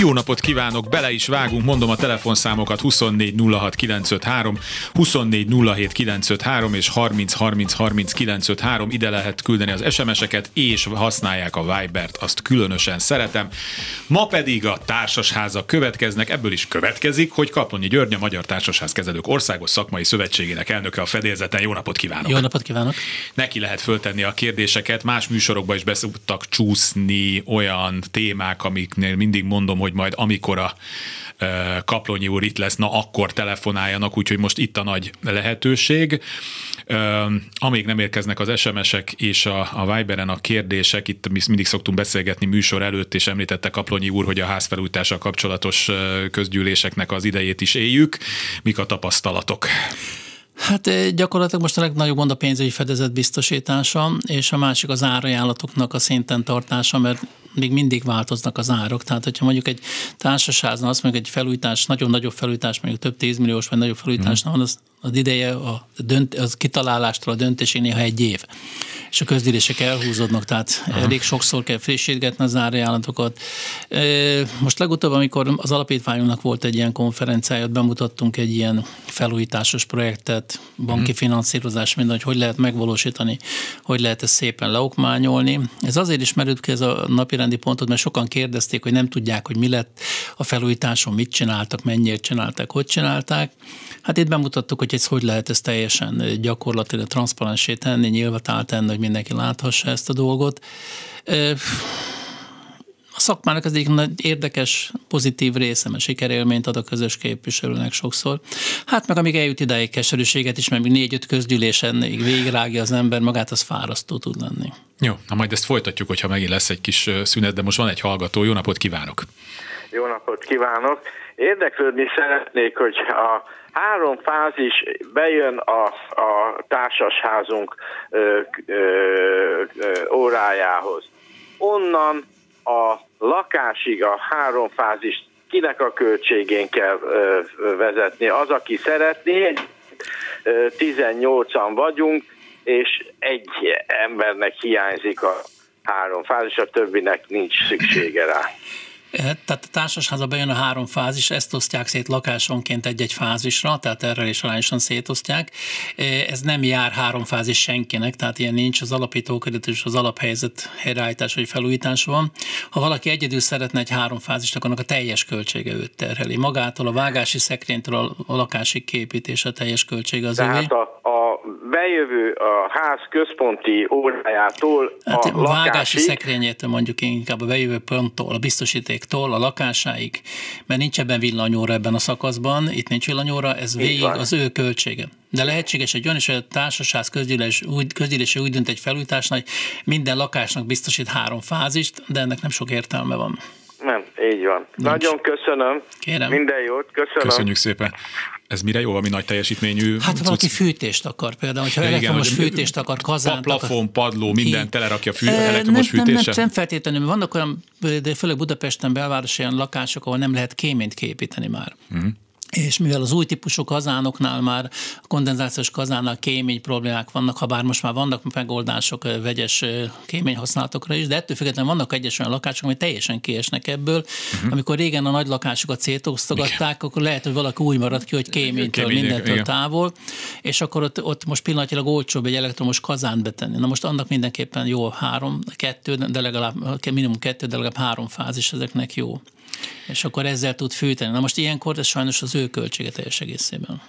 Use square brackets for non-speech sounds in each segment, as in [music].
Jó napot kívánok, bele is vágunk, mondom a telefonszámokat 24 06 953, 24 07 953 és 30 30 30 953. Ide lehet küldeni az SMS-eket, és használják a Vibert, azt különösen szeretem. Ma pedig a társasházak következnek, ebből is következik, hogy Kaplonyi György, a Magyar Társasház Kezelők Országos Szakmai Szövetségének elnöke a fedélzeten. Jó napot kívánok! Jó napot kívánok! Neki lehet föltenni a kérdéseket, más műsorokban is beszoktak csúszni olyan témák, amiknél mindig mondom, hogy hogy majd amikor a Kaplonyi úr itt lesz, na akkor telefonáljanak, úgyhogy most itt a nagy lehetőség. Amíg nem érkeznek az SMS-ek és a, a Viberen a kérdések, itt mi mindig szoktunk beszélgetni műsor előtt, és említette Kaplonyi úr, hogy a házfelújítással kapcsolatos közgyűléseknek az idejét is éljük. Mik a tapasztalatok? Hát gyakorlatilag most a legnagyobb gond a pénzügyi fedezet biztosítása, és a másik az árajánlatoknak a szinten tartása, mert még mindig változnak az árok. Tehát, hogyha mondjuk egy társaságnál azt mondjuk egy felújítás, nagyon nagyobb felújítás, mondjuk több tízmilliós vagy nagyobb felújításnál van, az, az ideje a dönt, az kitalálástól a döntésig néha egy év és a közgyűlések elhúzódnak, tehát Aha. elég sokszor kell frissítgetni az árajánlatokat. Most legutóbb, amikor az alapítványunknak volt egy ilyen konferenciája, bemutattunk egy ilyen felújításos projektet, banki hmm. finanszírozás, minden, hogy hogy lehet megvalósítani, hogy lehet ezt szépen leokmányolni. Ez azért is merült ki ez a napirendi pontot, mert sokan kérdezték, hogy nem tudják, hogy mi lett a felújításon, mit csináltak, mennyire csinálták, hogy csinálták. Hát itt bemutattuk, hogy ez hogy lehet ezt teljesen gyakorlatilag transzparensé tenni, nyilván tenni, hogy mindenki láthassa ezt a dolgot. A szakmának ez egy nagy érdekes, pozitív része, mert sikerélményt ad a közös képviselőnek sokszor. Hát meg amíg eljut idáig keserűséget is, mert még négy-öt közgyűlésen végigrágja az ember, magát az fárasztó tud lenni. Jó, na majd ezt folytatjuk, hogyha megint lesz egy kis szünet, de most van egy hallgató. Jó napot kívánok! Jó napot kívánok! Érdeklődni szeretnék, hogy a három fázis bejön a, a társasházunk ö, ö, ö, órájához. Onnan a lakásig a három fázist kinek a költségén kell ö, vezetni. Az, aki szeretné, 18-an vagyunk, és egy embernek hiányzik a három fázis, a többinek nincs szüksége rá. Eh, tehát a társasháza bejön a három fázis, ezt osztják szét lakásonként egy-egy fázisra, tehát erre is arányosan szétosztják. Eh, ez nem jár három fázis senkinek, tehát ilyen nincs az alapítóködet és az alaphelyzet helyreállítás vagy felújítás van. Ha valaki egyedül szeretne egy három fázist, akkor annak a teljes költsége őt terheli. Magától a vágási szekrénytől a lakási képítés a teljes költsége az Tehát a, a bejövő a ház központi órájától hát a, a vágási szekrényétől mondjuk inkább a bejövő ponttól, a biztosítéktól, a lakásáig, mert nincs ebben villanyóra ebben a szakaszban, itt nincs villanyóra, ez végig az ő költsége. De lehetséges egy olyan is, hogy a társaság közgyűlés úgy, úgy dönt egy felújításnál, hogy minden lakásnak biztosít három fázist, de ennek nem sok értelme van. Nem, így van. Nincs. Nagyon köszönöm. Kérem. Minden jót, köszönöm. Köszönjük szépen. Ez mire jó, ami nagy teljesítményű? Hát cucc? valaki fűtést akar például, hogyha ja, elektromos igen, fűtést akar, kazánt Plafon, akar. padló, minden telerakja fű, elektromos nem, fűtésre? Nem, nem, feltétlenül, vannak olyan, de főleg Budapesten belvárosi olyan lakások, ahol nem lehet kéményt képíteni már. Uh-huh és mivel az új típusú kazánoknál már a kondenzációs kazánnál kémény problémák vannak, ha bár most már vannak megoldások vegyes kémény használatokra is, de ettől függetlenül vannak egyes olyan lakások, amik teljesen kiesnek ebből. Uh-huh. Amikor régen a nagy lakásokat szétosztogatták, akkor lehet, hogy valaki úgy marad ki, hogy kéménytől, Kémény, mindentől igen. távol, és akkor ott, ott most pillanatilag olcsóbb egy elektromos kazánt betenni. Na most annak mindenképpen jó három, kettő, de legalább minimum kettő, de legalább három fázis ezeknek jó és akkor ezzel tud fűteni. Na most ilyenkor ez sajnos az ő költsége teljes egészében.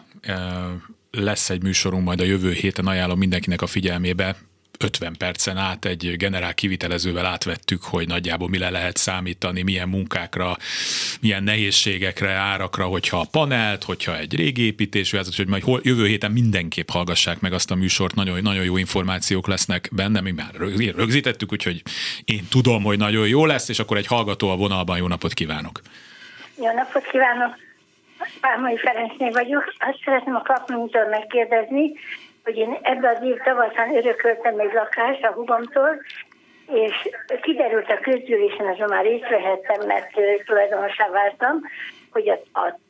Lesz egy műsorunk majd a jövő héten, ajánlom mindenkinek a figyelmébe. 50 percen át egy generál kivitelezővel átvettük, hogy nagyjából mire lehet számítani, milyen munkákra, milyen nehézségekre, árakra, hogyha a panelt, hogyha egy régi építésű ez, hogy majd jövő héten mindenképp hallgassák meg azt a műsort, nagyon, nagyon jó információk lesznek benne, mi már rögzítettük, úgyhogy én tudom, hogy nagyon jó lesz, és akkor egy hallgató a vonalban, jó napot kívánok! Jó napot kívánok! Pálmai Ferencné vagyok. Azt szeretném a kapmunktól megkérdezni, hogy én ebbe az év tavaszán örököltem egy lakást a hugomtól, és kiderült a közgyűlésen, azon már részt vehettem, mert tulajdonosá váltam, hogy a,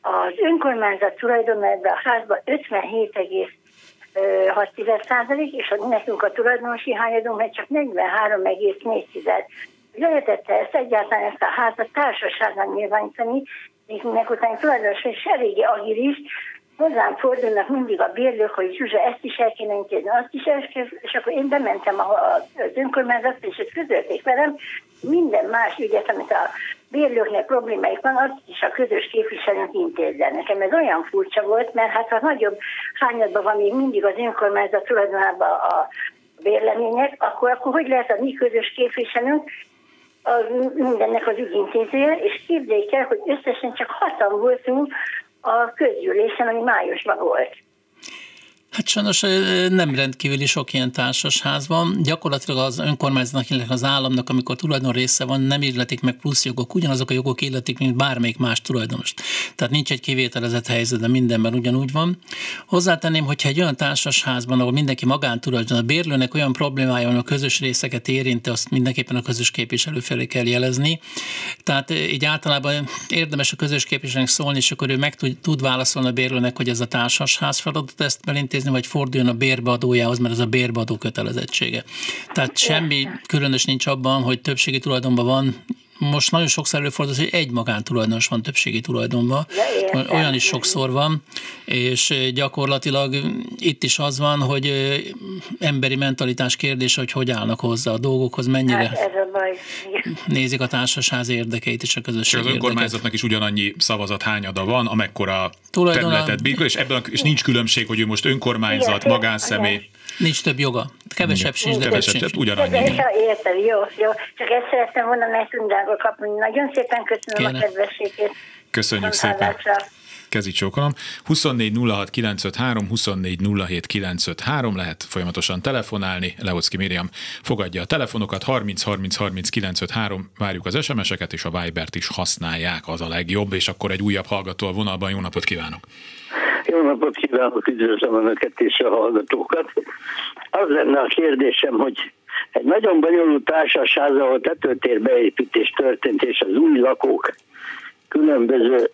az önkormányzat tulajdon ebbe a házba 57,5 6 százalék, és a nekünk a tulajdonosi hányadunk meg csak 43,4 Lehetett ezt egyáltalán ezt a házat társaságban nyilvánítani, és minek után tulajdonos és eléggé agilis, hozzám fordulnak mindig a bérlők, hogy Zsuzsa, ezt is el kéne intézni, azt is el kéne, és akkor én bementem az önkormányzatra, és ezt közölték velem, minden más ügyet, amit a bérlőknek problémáik van, azt is a közös képviselőnk intézze. Nekem ez olyan furcsa volt, mert hát ha nagyobb hányadban van még mindig az önkormányzat tulajdonában a bérlemények, akkor, akkor hogy lehet a mi közös képviselőnk a mindennek az ügyintézője, és képzeljék el, hogy összesen csak hatan voltunk a közgyűlésen, ami májusban volt. Hát sajnos nem rendkívüli sok ilyen társasház van. Gyakorlatilag az önkormányzatnak, illetve az államnak, amikor tulajdon része van, nem illetik meg plusz jogok. Ugyanazok a jogok illetik, mint bármelyik más tulajdonost. Tehát nincs egy kivételezett helyzet, de mindenben ugyanúgy van. Hozzátenném, hogyha egy olyan társasházban, ahol mindenki magántulajdon, a bérlőnek olyan problémája van, a közös részeket érinti, azt mindenképpen a közös képviselő felé kell jelezni. Tehát így általában érdemes a közös képviselőnek szólni, és akkor ő meg tud, tud válaszolni a bérlőnek, hogy ez a társasház feladat ezt elintézni, intézni, vagy forduljon a bérbeadójához, mert ez a bérbeadó kötelezettsége. Tehát semmi különös nincs abban, hogy többségi tulajdonban van most nagyon sokszor előfordul, hogy egy magántulajdonos van többségi tulajdonban. Olyan is sokszor van, és gyakorlatilag itt is az van, hogy emberi mentalitás kérdése, hogy hogy állnak hozzá a dolgokhoz, mennyire hát ez a baj. nézik a társaság érdekeit és a közösség És az önkormányzatnak is ugyanannyi szavazat hányada van, amekkora Tulajdonán... területet birkol, és ebben és nincs különbség, hogy ő most önkormányzat, magánszemély. Nincs több joga. Kevesebb sincs, de kevesebb, sincs. ugyanannyi. Értem, jó, jó. Csak ezt szerettem volna megtundából kapni. Nagyon szépen köszönöm Kéne. a kedvességét. Köszönjük szépen. Kezi csókolom. 24 06 953, 24 07 953 lehet folyamatosan telefonálni. Leocki Miriam fogadja a telefonokat, 30 30 30 953, várjuk az SMS-eket, és a Vibert is használják, az a legjobb, és akkor egy újabb hallgató a vonalban. Jó napot kívánok! Jó napot kívánok, üdvözlöm Önöket és a hallgatókat. Az lenne a kérdésem, hogy egy nagyon bonyolult társasház, ahol tetőtér beépítés történt, és az új lakók különböző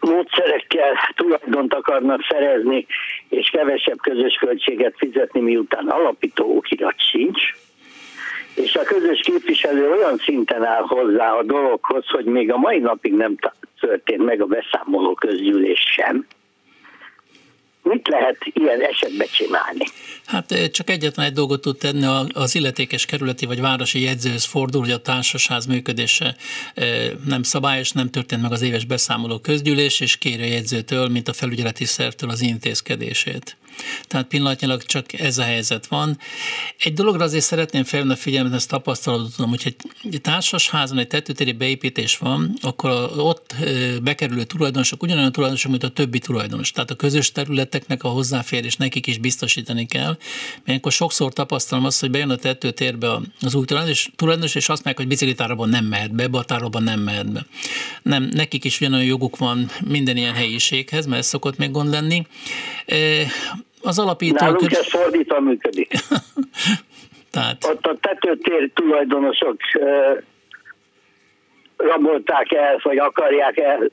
módszerekkel tulajdont akarnak szerezni, és kevesebb közös költséget fizetni, miután alapító okirat sincs. És a közös képviselő olyan szinten áll hozzá a dologhoz, hogy még a mai napig nem történt meg a beszámoló közgyűlés sem mit lehet ilyen esetben csinálni? Hát csak egyetlen egy dolgot tud tenni az illetékes kerületi vagy városi jegyzőhöz fordul, hogy a társasház működése nem szabályos, nem történt meg az éves beszámoló közgyűlés, és kéri a jegyzőtől, mint a felügyeleti szervtől az intézkedését. Tehát pillanatnyilag csak ez a helyzet van. Egy dologra azért szeretném felvenni a figyelmet, ezt tapasztalatot tudom, hogy egy társasházon egy tetőtéri beépítés van, akkor ott bekerülő tulajdonosok ugyanolyan tulajdonosok, mint a többi tulajdonos. Tehát a közös területeknek a hozzáférés nekik is biztosítani kell. Mert sokszor tapasztalom azt, hogy bejön a tetőtérbe az új tulajdonos, tulajdonos és azt mondják, hogy biciklitárban nem mehet be, batárban nem mehet be. Nem, nekik is ugyanolyan joguk van minden ilyen helyiséghez, mert ez szokott még gond lenni az alapító... Nálunk köz... ez fordítva működik. [laughs] Tehát... Ott a tetőtér tulajdonosok rabolták el, vagy akarják el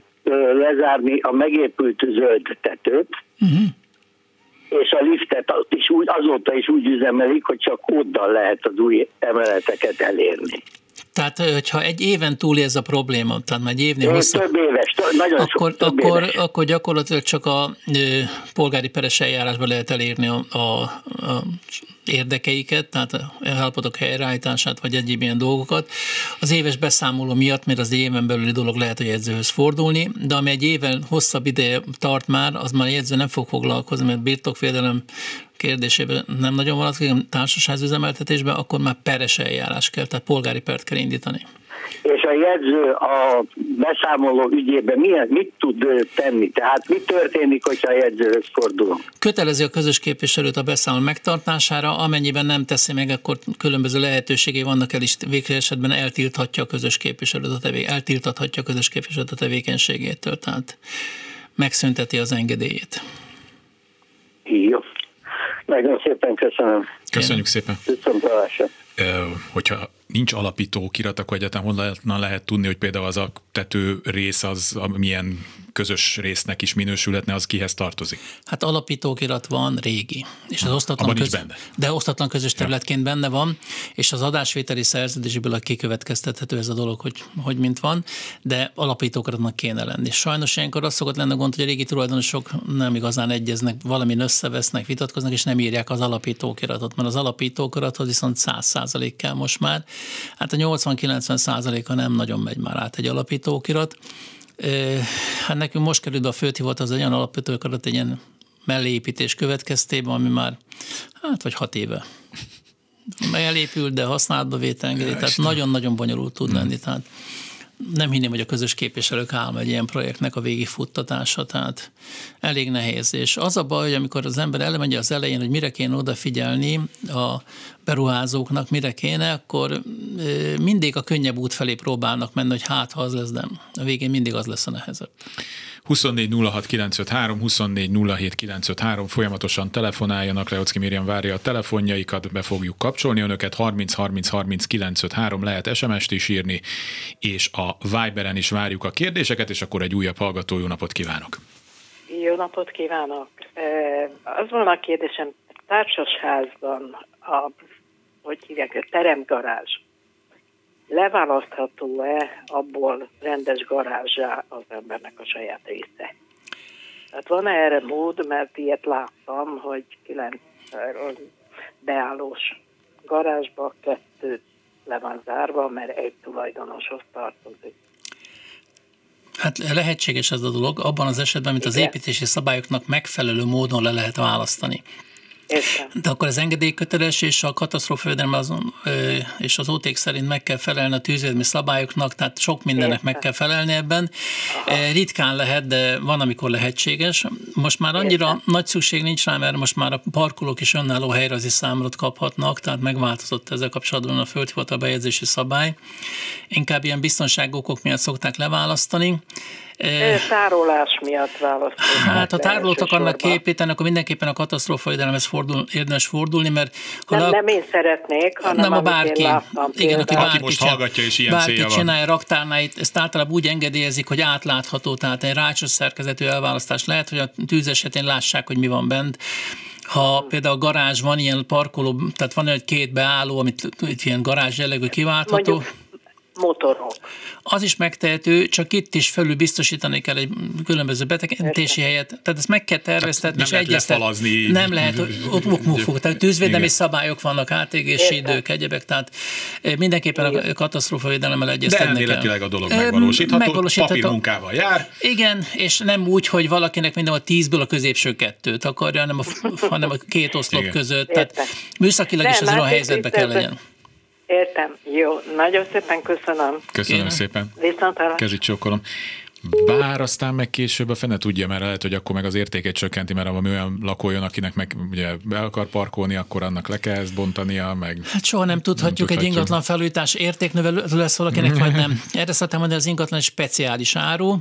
lezárni a megépült zöld tetőt, uh-huh. és a liftet is úgy, azóta is úgy üzemelik, hogy csak kóddal lehet az új emeleteket elérni. Tehát, hogyha egy éven túl ez a probléma, tehát már egy évnél hosszabb, több éves, nagyon akkor, sok, több akkor, éves. akkor gyakorlatilag csak a ö, polgári peres eljárásban lehet elérni a, a, a érdekeiket, tehát a állapotok helyreállítását, vagy egyéb ilyen dolgokat. Az éves beszámoló miatt, mert az éven belüli dolog lehet hogy edzőhöz fordulni, de ami egy éven hosszabb ideje tart már, az már edző nem fog foglalkozni, mert birtokvédelem kérdésében nem nagyon van az üzemeltetésben, akkor már peres eljárás kell, tehát polgári pert kell indítani. És a jegyző a beszámoló ügyében milyen, mit tud tenni? Tehát mi történik, hogyha a jegyzőhöz fordulunk? Kötelezi a közös képviselőt a beszámoló megtartására, amennyiben nem teszi meg, akkor különböző lehetőségei vannak el is végre esetben eltilthatja a közös képviselőt a tevé, eltiltathatja a közös képviselőt a tevékenységétől, tehát megszünteti az engedélyét. Jó. Nagyon szépen köszönöm. Köszönjük, szépen. Köszönöm, hogyha nincs alapító kirat, akkor egyáltalán honnan lehet tudni, hogy például az a tető rész az milyen közös résznek is minősülhetne, az kihez tartozik? Hát alapítókirat van, régi. És az osztatlan köz... benne. De osztatlan közös területként ja. benne van, és az adásvételi szerződésből a kikövetkeztethető ez a dolog, hogy, hogy mint van, de alapítókiratnak kéne lenni. Sajnos ilyenkor az szokott lenni a gond, hogy a régi tulajdonosok nem igazán egyeznek, valamin összevesznek, vitatkoznak, és nem írják az alapítókiratot, mert az alapítókirathoz viszont 100% kell most már. Hát a 80-90 százaléka nem nagyon megy már át egy alapítókirat. Hát nekünk most került a főt az olyan alapítókirat egy ilyen melléépítés következtében, ami már hát vagy hat éve elépült, de használatba vételengedi, tehát nagyon-nagyon bonyolult tud lenni. Hmm. Tehát nem hinném, hogy a közös képviselők álma egy ilyen projektnek a futtatása, tehát elég nehéz. És az a baj, hogy amikor az ember elmegy az elején, hogy mire kéne odafigyelni a beruházóknak, mire kéne, akkor mindig a könnyebb út felé próbálnak menni, hogy hát, ha az lesz, de a végén mindig az lesz a nehezebb. 24 06 953, 24 07 953, folyamatosan telefonáljanak, Leocki Miriam várja a telefonjaikat, be fogjuk kapcsolni önöket, 30 30 30 953, lehet SMS-t is írni, és a Viberen is várjuk a kérdéseket, és akkor egy újabb hallgató, jó napot kívánok! Jó napot kívánok! Az volna a kérdésem, társasházban a, hogy hívják, a teremgarázs, leválasztható-e abból rendes garázsá az embernek a saját része. Tehát van-e erre mód, mert ilyet láttam, hogy kilenc beállós garázsba kettő le van zárva, mert egy tulajdonoshoz tartozik. Hát lehetséges ez a dolog, abban az esetben, mint az építési szabályoknak megfelelő módon le lehet választani. Értem. De akkor az engedélyköteles és a katasztrófavédelem azon, és az óték szerint meg kell felelni a tűzvédelmi szabályoknak, tehát sok mindennek Értem. meg kell felelni ebben. Aha. Ritkán lehet, de van, amikor lehetséges. Most már annyira Értem. nagy szükség nincs rá, mert most már a parkolók is önálló helyrazi számot kaphatnak, tehát megváltozott ezzel kapcsolatban a földhivatal bejegyzési szabály. Inkább ilyen biztonságokok miatt szokták leválasztani. Tárolás miatt választották. Hát, ha tárolót akarnak képíteni, akkor mindenképpen a katasztrófavédelemhez fordul, érdemes fordulni, mert ha nem, a, nem én szeretnék, hanem nem a bárki. Láttam, igen, aki, bárki most hallgatja és ilyen bárki csinálja raktárnáit, ezt általában úgy engedélyezik, hogy átlátható, tehát egy rácsos szerkezetű elválasztás lehet, hogy a tűz esetén lássák, hogy mi van bent ha például a garázs van, ilyen parkoló, tehát van egy két beálló, amit egy ilyen garázs jellegű kiváltható. Mondjuk motorok. Az is megtehető, csak itt is felül biztosítani kell egy különböző betekintési helyet. Tehát ezt meg kell terveztetni, és egyeztetni. Nem lehet, ott mukmuk, tehát tűzvédelmi Igen. szabályok vannak, átégési idők, egyebek, tehát eh, mindenképpen a katasztrófavédelemmel egyeztetni De elméletileg a dolog megvalósítható, megvalósítható, papírmunkával jár. Igen, és nem úgy, hogy valakinek minden a tízből a középső kettőt akarja, hanem a, hanem a két oszlop Igen. között. Tehát műszakilag is ezzel a helyzetbe kell legyen. Értem. Jó. Nagyon szépen köszönöm. Köszönöm Én. szépen. Viszont Kezit csókolom. Bár aztán meg később a fene tudja, mert lehet, hogy akkor meg az értéket csökkenti, mert valami olyan lakójon, akinek meg ugye be akar parkolni, akkor annak le kell ezt bontania, meg... Hát soha nem tudhatjuk, nem egy ingatlan felújítás értéknövelő lesz valakinek, vagy nem. [laughs] Erre szoktam mondani, az ingatlan egy speciális áru,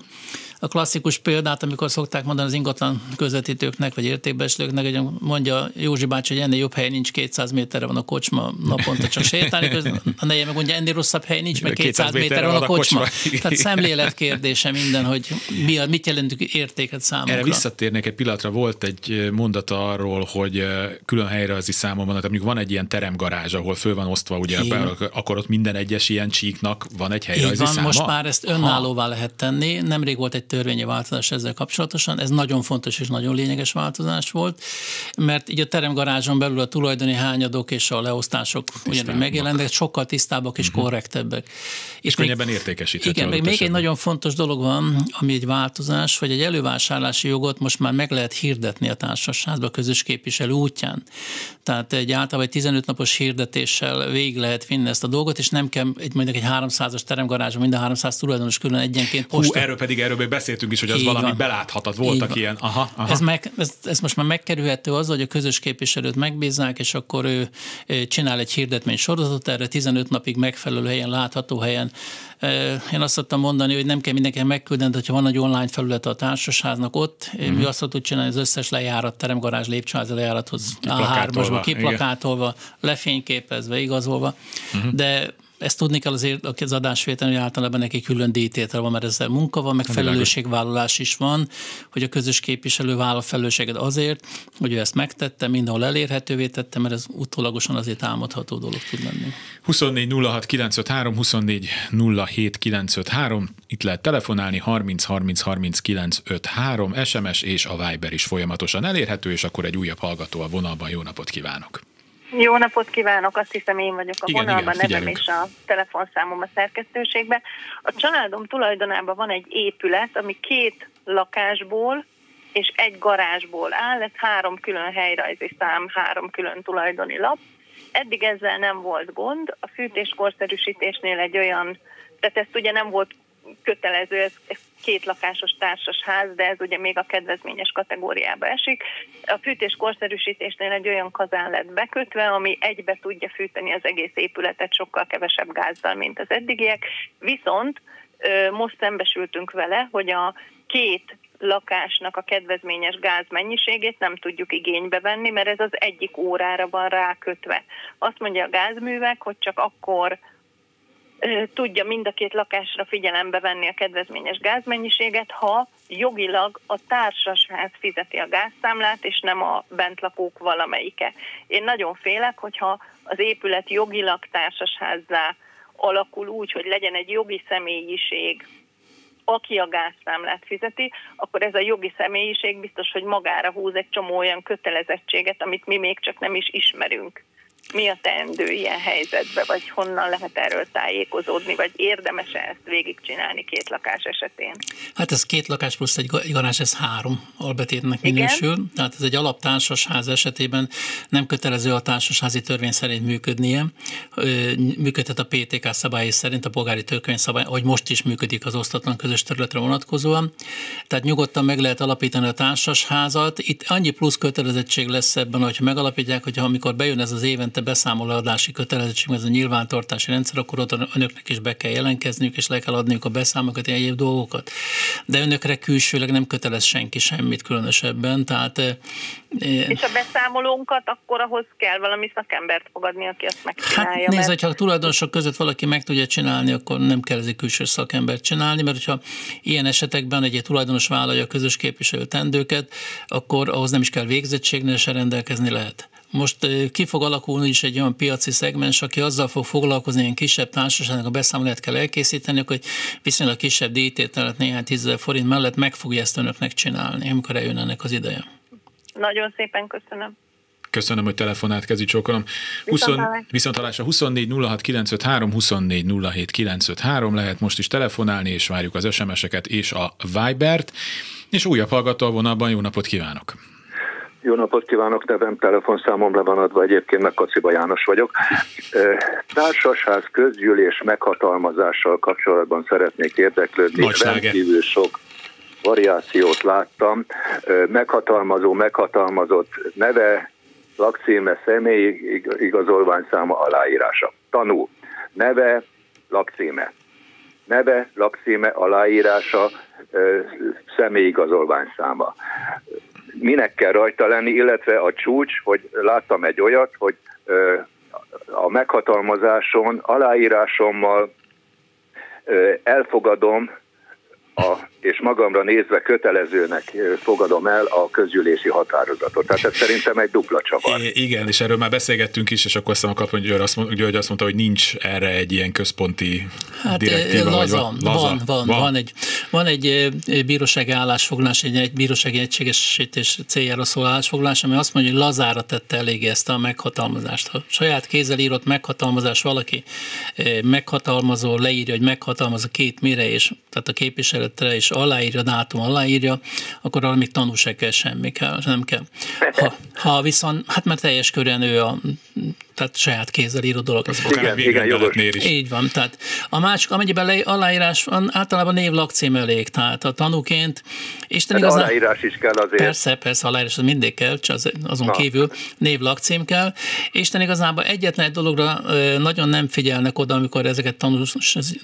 a klasszikus példát, amikor szokták mondani az ingatlan közvetítőknek, vagy értékbeslőknek, hogy mondja Józsi bácsi, hogy ennél jobb hely nincs, 200 méterre van a kocsma, naponta csak sétálni, közben a neje meg mondja, ennél rosszabb hely nincs, meg 200 méterre van a kocsma. kocsma. [laughs] Tehát szemlélet kérdése minden, hogy mi a, mit jelentünk értéket számunkra. Erre visszatérnék egy pillanatra, volt egy mondata arról, hogy külön helyreazi számon van, tehát mondjuk van egy ilyen teremgarázs, ahol föl van osztva, ugye, be, akkor ott minden egyes ilyen csíknak van egy helyrajzi van, száma? most már ezt önállóvá ha. lehet tenni. Nemrég volt egy törvényi változás ezzel kapcsolatosan. Ez nagyon fontos és nagyon lényeges változás volt, mert így a teremgarázson belül a tulajdoni hányadok és a leosztások ugyanúgy megjelennek, sokkal tisztábbak és uh-huh. korrektebbek. És könnyebben még, értékesíthető. Igen, még, még egy nagyon fontos dolog van, ami egy változás, hogy egy elővásárlási jogot most már meg lehet hirdetni a társaságba a közös képviselő útján. Tehát egy általában egy 15 napos hirdetéssel végig lehet vinni ezt a dolgot, és nem kell egy mondjuk egy 300-as teremgarázsban minden 300 tulajdonos külön egyenként posta. Hú, erről pedig erről beszéltünk is, hogy az Így valami van. beláthatat. Voltak ilyen. Aha, aha. Ez, meg, ez, ez most már megkerülhető az, hogy a közös képviselőt megbíznák, és akkor ő csinál egy hirdetmény sorozatot, erre 15 napig megfelelő helyen, látható helyen. Én azt szoktam mondani, hogy nem kell mindenkinek megküldeni, hogyha van egy online felület a társasháznak ott, uh-huh. mi azt szoktuk csinálni, az összes lejárat, teremgarázs, lépcsőház lejárathoz A3-asba kiplakátolva, lefényképezve, igazolva, uh-huh. de ezt tudni kell azért az adásvétel, hogy általában neki külön díjtétel van, mert ezzel munka van, meg felelősségvállalás is van, hogy a közös képviselő vállal felelősséget azért, hogy ő ezt megtette, mindenhol elérhetővé tette, mert ez utólagosan azért álmodható dolog tud lenni. 24 06 953, 24 07 953, itt lehet telefonálni, 30 30 30 953, SMS és a Viber is folyamatosan elérhető, és akkor egy újabb hallgató a vonalban. Jó napot kívánok! Jó napot kívánok, azt hiszem én vagyok a igen, vonalban, igen, nevem és a telefonszámom a szerkesztőségben. A családom tulajdonában van egy épület, ami két lakásból és egy garázsból áll, ez három külön helyrajzi szám, három külön tulajdoni lap. Eddig ezzel nem volt gond, a fűtéskorszerűsítésnél egy olyan, tehát ezt ugye nem volt kötelező, ez, ez két lakásos társas ház, de ez ugye még a kedvezményes kategóriába esik. A fűtés korszerűsítésnél egy olyan kazán lett bekötve, ami egybe tudja fűteni az egész épületet sokkal kevesebb gázzal, mint az eddigiek. Viszont most szembesültünk vele, hogy a két lakásnak a kedvezményes gáz mennyiségét nem tudjuk igénybe venni, mert ez az egyik órára van rákötve. Azt mondja a gázművek, hogy csak akkor tudja mind a két lakásra figyelembe venni a kedvezményes gázmennyiséget, ha jogilag a társasház fizeti a gázszámlát, és nem a bentlakók valamelyike. Én nagyon félek, hogyha az épület jogilag társasházzá alakul úgy, hogy legyen egy jogi személyiség, aki a gázszámlát fizeti, akkor ez a jogi személyiség biztos, hogy magára húz egy csomó olyan kötelezettséget, amit mi még csak nem is ismerünk mi a teendő ilyen helyzetbe, vagy honnan lehet erről tájékozódni, vagy érdemes-e ezt végigcsinálni két lakás esetén? Hát ez két lakás plusz egy garázs, ez három albetétnek minősül. Igen? Tehát ez egy alaptársasház esetében nem kötelező a társasházi törvény szerint működnie. Működhet a PTK szabályai szerint, a polgári törvény szabály, hogy most is működik az osztatlan közös területre vonatkozóan. Tehát nyugodtan meg lehet alapítani a társasházat. Itt annyi plusz kötelezettség lesz ebben, hogyha megalapítják, hogyha amikor bejön ez az évente évente beszámolóadási kötelezettség, ez a nyilvántartási rendszer, akkor ott önöknek is be kell jelentkezniük, és le kell adniuk a beszámokat, egyéb dolgokat. De önökre külsőleg nem kötelez senki semmit különösebben, tehát... És a beszámolónkat akkor ahhoz kell valami szakembert fogadni, aki azt megcsinálja. Hát nézd, mert... ha a tulajdonosok között valaki meg tudja csinálni, akkor nem kell egy külső szakembert csinálni, mert hogyha ilyen esetekben egy tulajdonos vállalja a közös képviselő tendőket, akkor ahhoz nem is kell végzettségnél se rendelkezni lehet. Most ki fog alakulni is egy olyan piaci szegmens, aki azzal fog foglalkozni, hogy kisebb társaságnak a beszámolát kell elkészíteni, hogy viszonylag kisebb díjtételet néhány tízezer forint mellett meg fogja ezt önöknek csinálni, amikor eljön ennek az ideje. Nagyon szépen köszönöm. Köszönöm, hogy telefonált, kezi csókolom. Viszont hallásra 24 06 953, 24 07 953, lehet most is telefonálni, és várjuk az SMS-eket és a Vibert. És újabb hallgató a vonalban, jó napot kívánok! Jó napot kívánok, nevem telefonszámom le van adva, egyébként meg Kaciba János vagyok. Társasház közgyűlés meghatalmazással kapcsolatban szeretnék érdeklődni. Rendkívül sok variációt láttam. Meghatalmazó, meghatalmazott neve, lakcíme, személyi igazolványszáma, aláírása. Tanú. Neve, lakcíme. Neve, lakcíme, aláírása, személyigazolványszáma minek kell rajta lenni, illetve a csúcs, hogy láttam egy olyat, hogy a meghatalmazáson, aláírásommal elfogadom a, és magamra nézve kötelezőnek fogadom el a közgyűlési határozatot. Tehát ez szerintem egy dupla csavar. I- igen, és erről már beszélgettünk is, és akkor azt mondom, hogy György azt, mondta, György azt mondta, hogy nincs erre egy ilyen központi hát, direktíva. Laza, vagy laza. Van, van, van, van, egy, van egy bírósági állásfoglalás, egy, egy bírósági egységesítés céljára szóló állásfoglalás, ami azt mondja, hogy lazára tette eléggé ezt a meghatalmazást. Ha saját kézzel írott meghatalmazás valaki meghatalmazó, leírja, hogy meghatalmazó két mire, és tehát a képviseletre és aláírja, dátum aláírja, akkor arra még tanúság kell, semmi kell, nem kell. Ha, ha viszont, hát mert teljes körűen ő a tehát saját kézzel író dolog. Ez igen, igen, jogos. is. Így van, tehát a másik, amennyiben le, aláírás van, általában név lakcím elég, tehát a tanúként. Isten hát igazán, aláírás is kell azért. Persze, persze, aláírás az mindig kell, csak azon Na. kívül név lakcím kell. Isten igazából egyetlen egy dologra nagyon nem figyelnek oda, amikor ezeket tanúz,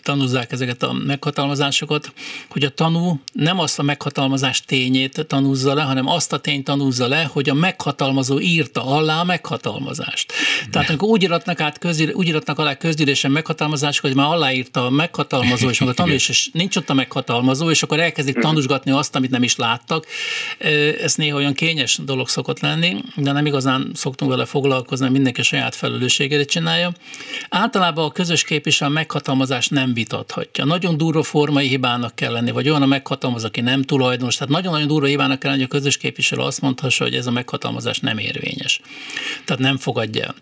tanúzzák ezeket a meghatalmazásokat, hogy a tanú nem azt a meghatalmazás tényét tanúzza le, hanem azt a tényt tanúzza le, hogy a meghatalmazó írta alá a meghatalmazást. Tehát amikor úgy iratnak, át közgyűl, úgy iratnak alá közgyűlésen meghatalmazások, hogy már aláírta a meghatalmazó, és meg a tanú, és nincs ott a meghatalmazó, és akkor elkezdik mhm. tanúsgatni azt, amit nem is láttak. Ez néha olyan kényes dolog szokott lenni, de nem igazán szoktunk vele foglalkozni, mindenki saját felelősségére csinálja. Általában a közös képviselő a meghatalmazást nem vitathatja. Nagyon durva formai hibának kell lenni, vagy olyan a meghatalmaz, aki nem tulajdonos. Tehát nagyon-nagyon durva hibának kell hogy a közös képviselő azt mondhassa, hogy ez a meghatalmazás nem érvényes. Tehát nem fogadja el.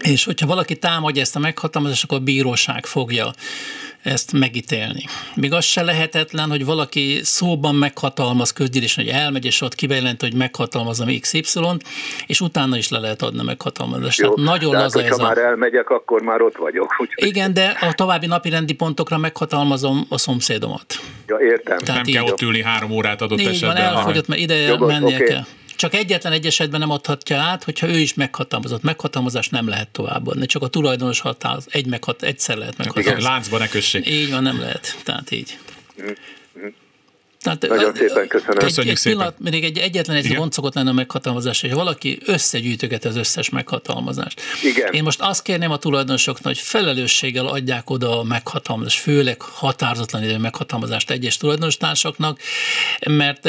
És hogyha valaki támadja ezt a meghatalmazást, akkor a bíróság fogja ezt megítélni. Még az se lehetetlen, hogy valaki szóban meghatalmaz közgyűlésen, hogy elmegy, és ott kibejelent, hogy meghatalmazom XY, és utána is le lehet adni a meghatalmazást. Jó, Tehát nagyon hát, laza ez a... már elmegyek, akkor már ott vagyok. Úgyhogy... Igen, de a további napirendi pontokra meghatalmazom a szomszédomat. Ja, értem. Tehát Nem kell ott ülni három órát adott így esetben. Van, elfogyott, mert ide Jogos, mennie okay. kell. Csak egyetlen egy esetben nem adhatja át, hogyha ő is meghatalmazott. Meghatalmazás nem lehet továbbadni, csak a tulajdonos határoz, egy meghat, egyszer lehet meghatalmazni. Igen, láncba ne kössék. Így van, nem lehet. Tehát így. Mm-hmm. Tehát, Nagyon szépen köszönöm. Egy, Köszönjük egy pillanat, még egy egyetlen egy gond szokott lenne a meghatalmazás, hogy valaki összegyűjtöget az összes meghatalmazást. Igen. Én most azt kérném a tulajdonosoknak, hogy felelősséggel adják oda a meghatalmazást, főleg határozatlan idő meghatalmazást egyes tulajdonostársaknak, mert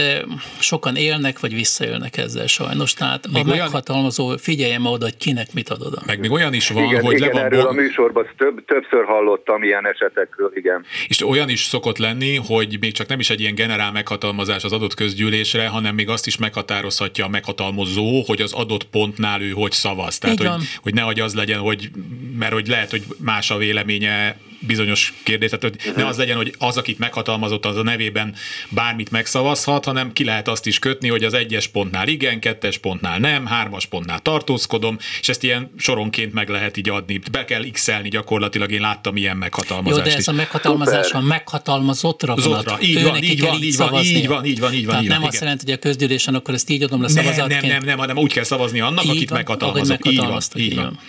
sokan élnek, vagy visszaélnek ezzel sajnos. Tehát még a olyan... meghatalmazó figyeljem oda, hogy kinek mit ad oda. Meg még olyan is van, igen, hogy igen, le van erről a műsorban több, többször hallottam ilyen esetekről, igen. És olyan is szokott lenni, hogy még csak nem is egy ilyen generál rá meghatalmazás az adott közgyűlésre, hanem még azt is meghatározhatja a meghatalmazó, hogy az adott pontnál ő hogy szavaz. Tehát, hogy, hogy nehogy az legyen, hogy, mert hogy lehet, hogy más a véleménye bizonyos kérdés, tehát hogy ne az legyen, hogy az, akit meghatalmazott, az a nevében bármit megszavazhat, hanem ki lehet azt is kötni, hogy az egyes pontnál igen, kettes pontnál nem, hármas pontnál tartózkodom, és ezt ilyen soronként meg lehet így adni. Be kell x gyakorlatilag, én láttam ilyen meghatalmazást. Jó, de ez a meghatalmazás a meghatalmazottra Zottra. Így van, így van, így van, így van, így van, így van. Tehát nem azt jelenti, hogy a közgyűlésen akkor ezt így adom le szavazatként. Nem, nem, nem, hanem úgy kell szavazni annak, akit meghatalmazok. Így van, így van.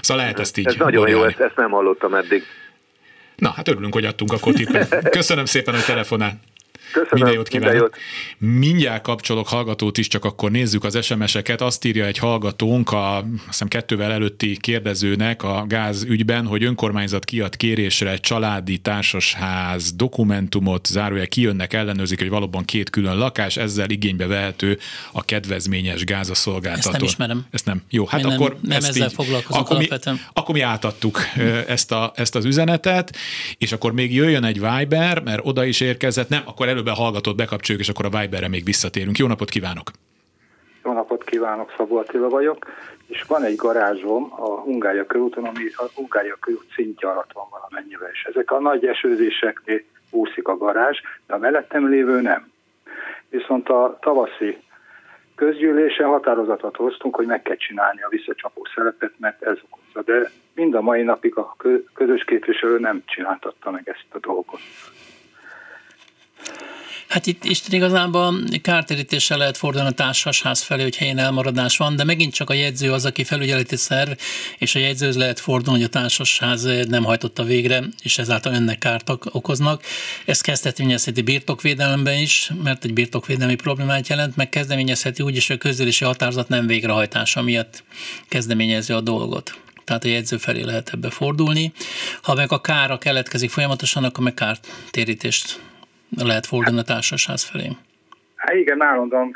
Szóval lehet ezt így. Ez nagyon jó, ezt, ezt nem hallottam eddig. Na, hát örülünk, hogy adtunk akkor tippet. Köszönöm szépen, hogy telefonál. Köszönöm, minden jót kívánok. Minden jót. Mindjárt kapcsolok hallgatót is, csak akkor nézzük az SMS-eket. Azt írja egy hallgatónk, a azt hiszem kettővel előtti kérdezőnek a gáz ügyben, hogy önkormányzat kiad kérésre egy családi társasház dokumentumot, zárója kijönnek, ellenőrzik, hogy valóban két külön lakás, ezzel igénybe vehető a kedvezményes gázaszolgáltató. Ezt nem ismerem. Ezt nem. Jó, hát Én akkor nem, nem ezt ezzel így, foglalkozunk akkor mi, akkor mi átadtuk ezt, a, ezt az üzenetet, és akkor még jöjjön egy Viber, mert oda is érkezett, nem, akkor előbb a hallgatót bekapcsoljuk, és akkor a Viberre még visszatérünk. Jó napot kívánok! Jó napot kívánok, Szabó Attila vagyok, és van egy garázsom a Hungária körúton, ami a Hungária körút szintje alatt van valamennyivel, és ezek a nagy esőzéseknél úszik a garázs, de a mellettem lévő nem. Viszont a tavaszi közgyűlésen határozatot hoztunk, hogy meg kell csinálni a visszacsapó szerepet, mert ez okozza. De mind a mai napig a közös képviselő nem csináltatta meg ezt a dolgot. Hát itt Isten igazából kártérítéssel lehet fordulni a társasház felé, hogy helyen elmaradás van, de megint csak a jegyző az, aki felügyeleti szerv, és a jegyzőhöz lehet fordulni, hogy a társasház nem hajtotta végre, és ezáltal önnek kárt okoznak. Ez kezdeményezheti birtokvédelemben is, mert egy birtokvédelmi problémát jelent, meg kezdeményezheti úgy is, hogy a közülési határozat nem végrehajtása miatt kezdeményezi a dolgot tehát a jegyző felé lehet ebbe fordulni. Ha meg a kára keletkezik folyamatosan, akkor meg kártérítést lehet fordulni a társasház felé. Hát igen, állandóan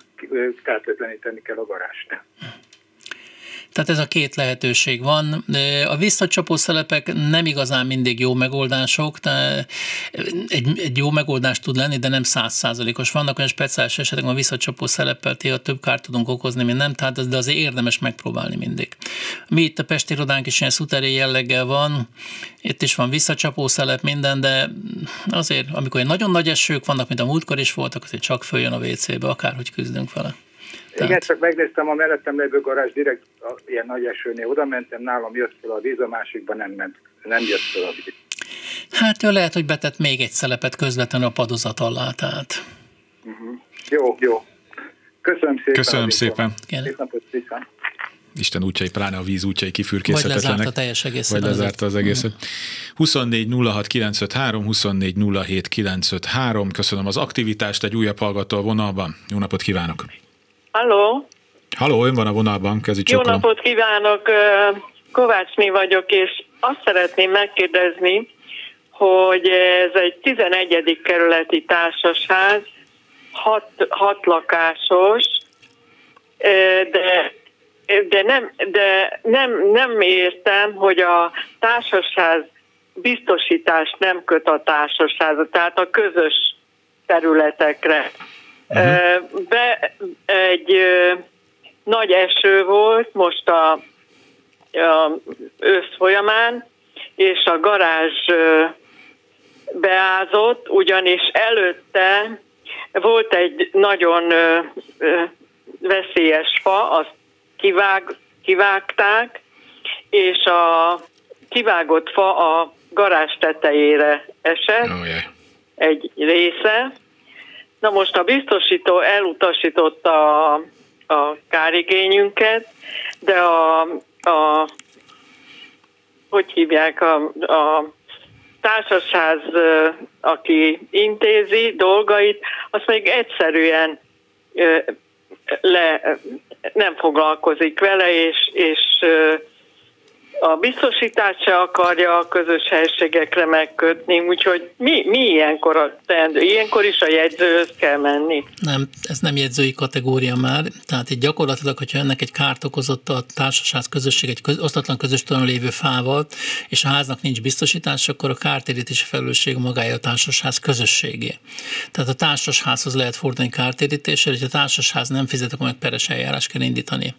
kártetleníteni kell a garást. Tehát ez a két lehetőség van. A visszacsapó szelepek nem igazán mindig jó megoldások, de egy, egy jó megoldás tud lenni, de nem százszázalékos. Vannak olyan speciális esetek, a visszacsapó szeleppel a több kárt tudunk okozni, mint nem, tehát de azért érdemes megpróbálni mindig. Mi itt a Pesti irodánk is ilyen szuteri jelleggel van, itt is van visszacsapó szelep, minden, de azért, amikor nagyon nagy esők vannak, mint a múltkor is voltak, azért csak följön a WC-be, akárhogy küzdünk vele. Tehát... Igen, csak megnéztem a mellettem levő garázs, direkt a, ilyen nagy esőnél oda mentem, nálam jött fel a víz, a másikban nem ment, nem jött fel a víz. Hát ő lehet, hogy betett még egy szelepet közvetlenül a padozat alá, tehát. Uh-huh. Jó, jó. Köszönöm szépen. Köszönöm szépen. Szép napot, viszont. Isten útjai, pláne a víz útjai kifürkészhetetlenek. Vagy lezárta teljes egészet. Vagy lezárta az egészet. 24 06 953, 24 07 953. Köszönöm az aktivitást, egy újabb hallgató a vonalban. Jó napot kívánok! Halló! Halló, ön van a vonalban, kezi Jó napot kívánok! Kovácsné vagyok, és azt szeretném megkérdezni, hogy ez egy 11. kerületi társasház, hat, hat lakásos, de de nem, de nem, nem értem, hogy a társasház biztosítást nem köt a társasházat, tehát a közös területekre. Uh-huh. Be, egy nagy eső volt most a, a ősz folyamán, és a garázs beázott, ugyanis előtte volt egy nagyon veszélyes fa, azt kivág, kivágták, és a kivágott fa a garázs tetejére esett, oh, yeah. egy része. Na most a biztosító elutasította a, a kárigényünket, de a, a hogy hívják, a, a társasház, aki intézi dolgait, azt még egyszerűen le, nem foglalkozik vele, és, és a biztosítást se akarja a közös helységekre megkötni, úgyhogy mi, mi ilyenkor a teendő? Ilyenkor is a jegyzőhöz kell menni? Nem, ez nem jegyzői kategória már, tehát itt gyakorlatilag, hogyha ennek egy kárt okozott a társaság közösség egy köz, osztatlan közös lévő fával, és a háznak nincs biztosítás, akkor a kártérítési felelősség magája a társasház közösségé. Tehát a társasházhoz lehet fordulni kártérítésre, és a társasház nem fizet, akkor meg peres eljárás kell indítani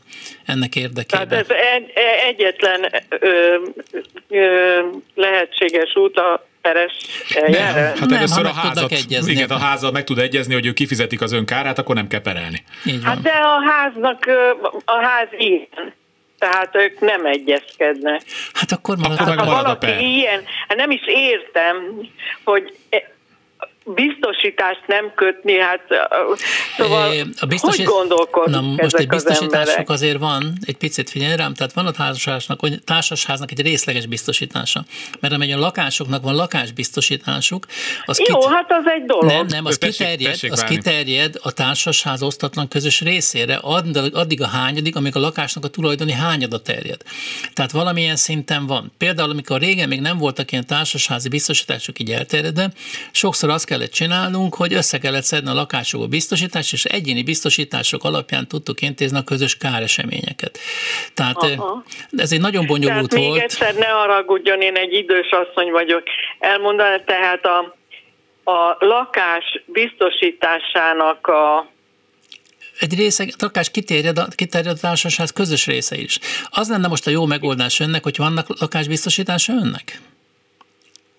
ennek érdekében. Tehát ez egy, egyetlen ö, ö, lehetséges út a peres eljárás? Nem, hát nem, először a házat, igen, a házal meg tud egyezni, hogy ő kifizetik az ön kárát, akkor nem kell perelni. Hát de a háznak, a ház ilyen. Tehát ők nem egyezkednek. Hát akkor marad, akkor hát, ha valaki a ilyen, hát nem is értem, hogy biztosítást nem kötni, hát szóval a biztosít... hogy gondolkodnak Na most egy biztosítások az azért van, egy picit figyelj rám, tehát van a társasháznak, társasháznak egy részleges biztosítása, mert amely a lakásoknak van lakásbiztosításuk, az Jó, kit... hát az egy dolog. Nem, nem, az, tessék, kiterjed, tessék az kiterjed a társasház osztatlan közös részére, addig a hányadik, amíg a lakásnak a tulajdoni hányada terjed. Tehát valamilyen szinten van. Például, amikor régen még nem voltak ilyen társasházi biztosítások így elterjedve, sokszor azt kellett csinálnunk, hogy össze kellett szedni a lakásokba biztosítást, és egyéni biztosítások alapján tudtuk intézni a közös káreseményeket. Tehát Aha. ez egy nagyon bonyolult tehát volt. még egyszer ne haragudjon, én egy idős asszony vagyok. Elmondaná tehát a, a lakás biztosításának a egy része, a lakás kiterjed a, kiterjed a társaság közös része is. Az lenne most a jó megoldás önnek, hogy vannak lakásbiztosítása önnek?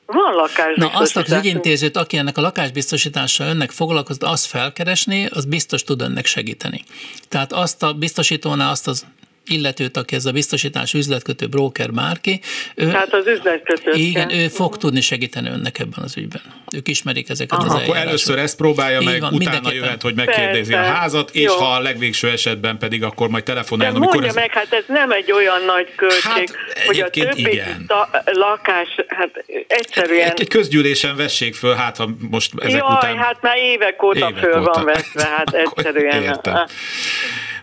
Van lakásbiztosítás. Na azt az ügyintézőt, aki ennek a lakásbiztosítással önnek foglalkozott, azt felkeresni, az biztos tud önnek segíteni. Tehát azt a biztosítónál azt az illetőt, aki ez a biztosítás üzletkötő broker bárki. Ő, hát az üzletkötő. Igen, ő fog tudni segíteni önnek ebben az ügyben. Ők ismerik ezeket Aha. az Akkor először ezt próbálja Így meg, van, utána jöhet, hogy megkérdezi Persze. a házat, és Jó. ha a legvégső esetben pedig akkor majd telefonál. De amikor ez... meg, hát ez nem egy olyan nagy költség, hát, hogy a többi igen. Lakás, hát egyszerűen... Egy, egy közgyűlésen vessék föl, hát ha most ezek Jaj, után... hát már évek óta évek föl óta. van veszve, hát [laughs] egyszerűen. Értem.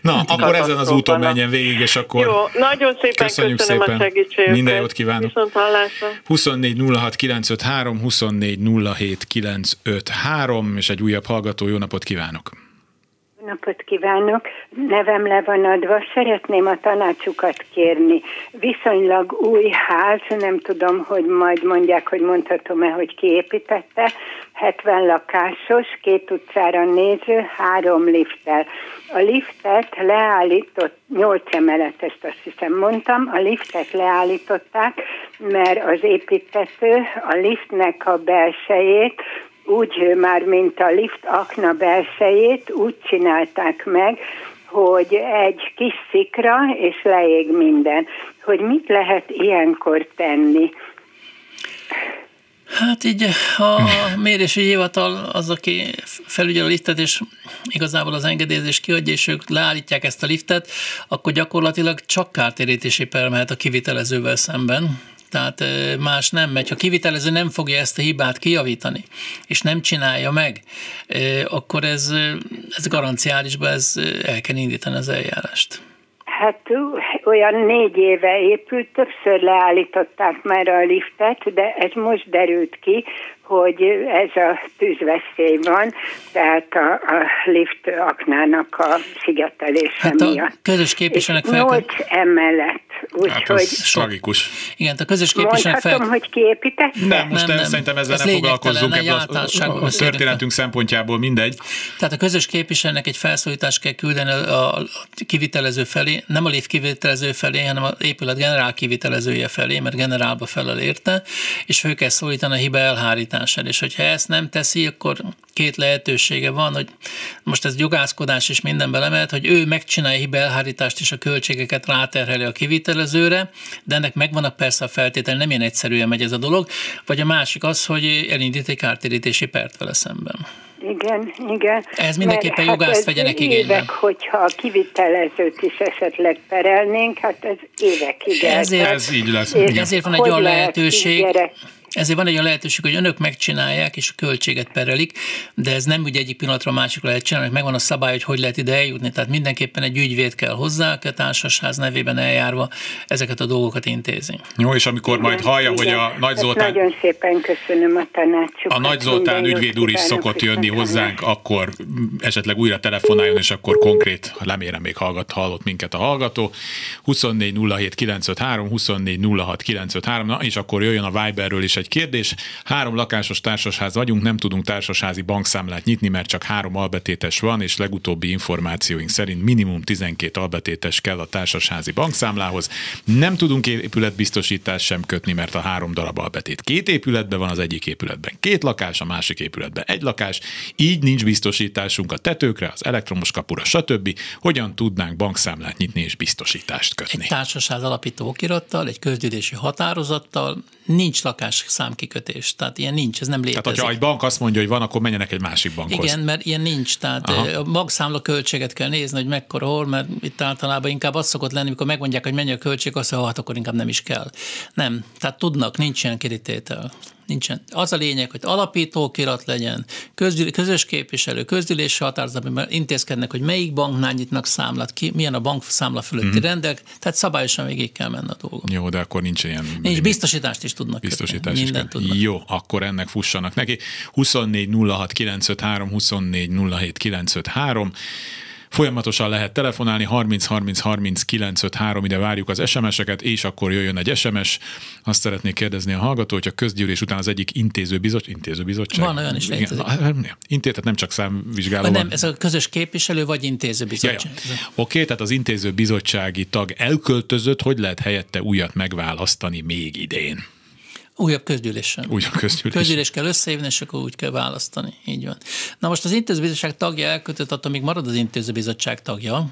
Na, akkor ezen az úton menjen végig, és akkor Jó, nagyon szépen köszönjük köszönöm szépen. a segítséget. Minden jót kívánok. Viszont hallásra. 24 06 953, 24 07 953, és egy újabb hallgató, jó napot kívánok! Napot kívánok! Nevem le van adva, szeretném a tanácsukat kérni. Viszonylag új ház, nem tudom, hogy majd mondják, hogy mondhatom-e, hogy kiépítette. 70 lakásos, két utcára néző, három lifttel. A liftet leállított, 8 emeletest azt hiszem mondtam, a liftet leállították, mert az építető a liftnek a belsejét úgy már, mint a lift akna belsejét úgy csinálták meg, hogy egy kis szikra, és leég minden. Hogy mit lehet ilyenkor tenni? Hát így a mérési hivatal az, aki felügyel a liftet, és igazából az engedélyezés kiadja, és ők leállítják ezt a liftet, akkor gyakorlatilag csak kártérítési per mehet a kivitelezővel szemben. Tehát más nem megy. Ha kivitelező nem fogja ezt a hibát kijavítani, és nem csinálja meg, akkor ez, ez garanciálisban ez el kell indítani az eljárást. Hát olyan négy éve épült, többször leállították már a liftet, de ez most derült ki, hogy ez a tűzveszély van, tehát a, a lift aknának a szigetelése hát a miatt. közös képviselőnek fel... Nyolc emellett, úgyhogy... Hát tragikus. Igen, a közös képviselőnek fel... hogy kiépített? Nem, most nem, nem, szerintem ezzel Ez nem foglalkozzunk, ebből a, a, a történetünk szempontjából mindegy. Tehát a közös képviselőnek egy felszólítást kell küldeni a, a kivitelező felé, nem a lift kivitelező felé, hanem az épület generál kivitelezője felé, mert generálba felel érte, és föl kell szólítani a hiba elszámolásán, és hogyha ezt nem teszi, akkor két lehetősége van, hogy most ez jogászkodás is minden belemelt, hogy ő megcsinálja hibelhárítást és a költségeket ráterheli a kivitelezőre, de ennek megvannak persze a feltétel, nem ilyen egyszerűen megy ez a dolog, vagy a másik az, hogy elindít egy kártérítési pert vele szemben. Igen, igen. Ez mindenképpen hát jogászt vegyenek igénybe. Évek, hogyha a kivitelezőt is esetleg perelnénk, hát ez évekig Ezért, ez így lesz. Ezért van egy olyan lehetőség, gyerek ezért van egy olyan lehetőség, hogy önök megcsinálják, és a költséget perelik, de ez nem úgy egyik pillanatra a másikra lehet csinálni, megvan a szabály, hogy hogy lehet ide eljutni. Tehát mindenképpen egy ügyvéd kell hozzá, a társasház nevében eljárva ezeket a dolgokat intézni. Jó, és amikor majd hallja, igen. hogy a Nagy Zoltán... Nagyon szépen köszönöm a tanácsukat. A Nagy Zoltán ügyvéd úr is szokott jönni hozzánk, akkor esetleg újra telefonáljon, és akkor konkrét, lemérem még hallgat, hallott minket a hallgató. 24 07 953, 24 06 953, na és akkor jöjjön a Viberről is egy kérdés. Három lakásos társasház vagyunk, nem tudunk társasházi bankszámlát nyitni, mert csak három albetétes van, és legutóbbi információink szerint minimum 12 albetétes kell a társasházi bankszámlához. Nem tudunk épületbiztosítást sem kötni, mert a három darab albetét két épületben van, az egyik épületben két lakás, a másik épületben egy lakás, így nincs biztosításunk a tetőkre, az elektromos kapura, stb. Hogyan tudnánk bankszámlát nyitni és biztosítást kötni? Egy társaság alapító okirattal, egy közgyűlési határozattal, nincs lakás számkikötés. Tehát ilyen nincs, ez nem létezik. Tehát, hogyha egy bank azt mondja, hogy van, akkor menjenek egy másik bankhoz. Igen, mert ilyen nincs. Tehát Aha. a bankszámla költséget kell nézni, hogy mekkora hol, mert itt általában inkább az szokott lenni, amikor megmondják, hogy mennyi a költség, azt mondja, hát akkor inkább nem is kell. Nem. Tehát tudnak, nincs ilyen kirítétel nincsen. Az a lényeg, hogy alapítókirat legyen, közös képviselő, közgyűlési határozatban intézkednek, hogy melyik banknál nyitnak számlát, ki, milyen a bankszámla fölötti mm-hmm. rendek, tehát szabályosan végig kell menni a dolgok. Jó, de akkor nincs ilyen... Nincs, biztosítást is tudnak Biztosítást kötni. is tudnak. Jó, akkor ennek fussanak neki. 24 06 953, 24 07 953. Folyamatosan lehet telefonálni, 30 30 30 953, ide várjuk az SMS-eket, és akkor jöjjön egy SMS. Azt szeretnék kérdezni a hallgató, hogy a közgyűlés után az egyik intézőbizottság, intézőbizottság. Van olyan is létezik. Intéz, tehát nem csak számvizsgáló. Nem, ez a közös képviselő vagy intézőbizottság. Ja, ja. Oké, okay, tehát az intézőbizottsági tag elköltözött, hogy lehet helyette újat megválasztani még idén? Újabb közgyűlésen. Újabb közgyűlés. Közgyűlés kell összehívni, és akkor úgy kell választani. Így van. Na most az intézőbizottság tagja elkötött, attól még marad az intézőbizottság tagja,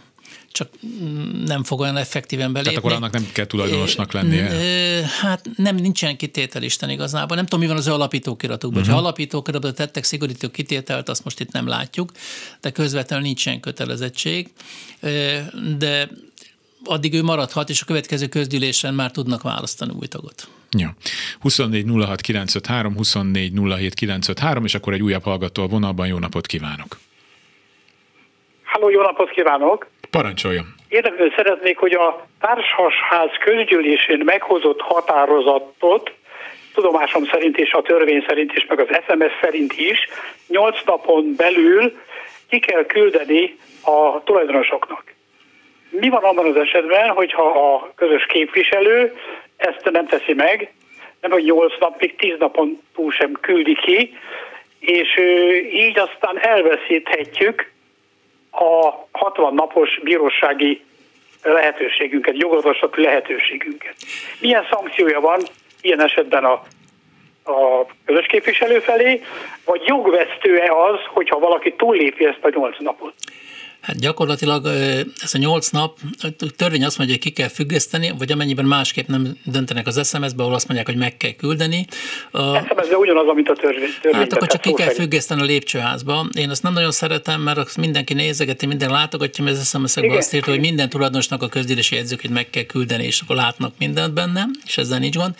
csak nem fog olyan effektíven belépni. Tehát akkor annak nem kell tulajdonosnak lennie? Hát nem, nincsen kitételisten igazából. Nem tudom, mi van az alapítókiratokban. Uh-huh. Ha alapítókiratban tettek szigorító kitételt, azt most itt nem látjuk, de közvetlenül nincsen kötelezettség. De addig ő maradhat, és a következő közgyűlésen már tudnak választani új tagot. Ja. 24 06 953, 24 07 953, és akkor egy újabb hallgató a vonalban. Jó napot kívánok! Halló, jó napot kívánok! Parancsoljon! Érdeklő szeretnék, hogy a Társasház közgyűlésén meghozott határozatot tudomásom szerint és a törvény szerint is, meg az SMS szerint is, 8 napon belül ki kell küldeni a tulajdonosoknak. Mi van abban az esetben, hogyha a közös képviselő ezt nem teszi meg, nem hogy 8 napig, 10 napon túl sem küldi ki, és így aztán elveszíthetjük a 60 napos bírósági lehetőségünket, jogorvoslati lehetőségünket. Milyen szankciója van ilyen esetben a, a közös képviselő felé, vagy jogvesztő-e az, hogyha valaki túllépi ezt a 8 napot? Hát gyakorlatilag ez a nyolc nap, a törvény azt mondja, hogy ki kell függeszteni, vagy amennyiben másképp nem döntenek az SMS-be, ahol azt mondják, hogy meg kell küldeni. A... SMS-be ugyanaz, amit a törvény. Hát akkor csak ki kell függeszteni a lépcsőházba. Én azt nem nagyon szeretem, mert azt mindenki nézegeti, minden látogatja, mert az SMS-ekben azt írta, hogy minden tulajdonosnak a közgyűlési jegyzőket meg kell küldeni, és akkor látnak mindent benne, és ezzel nincs gond.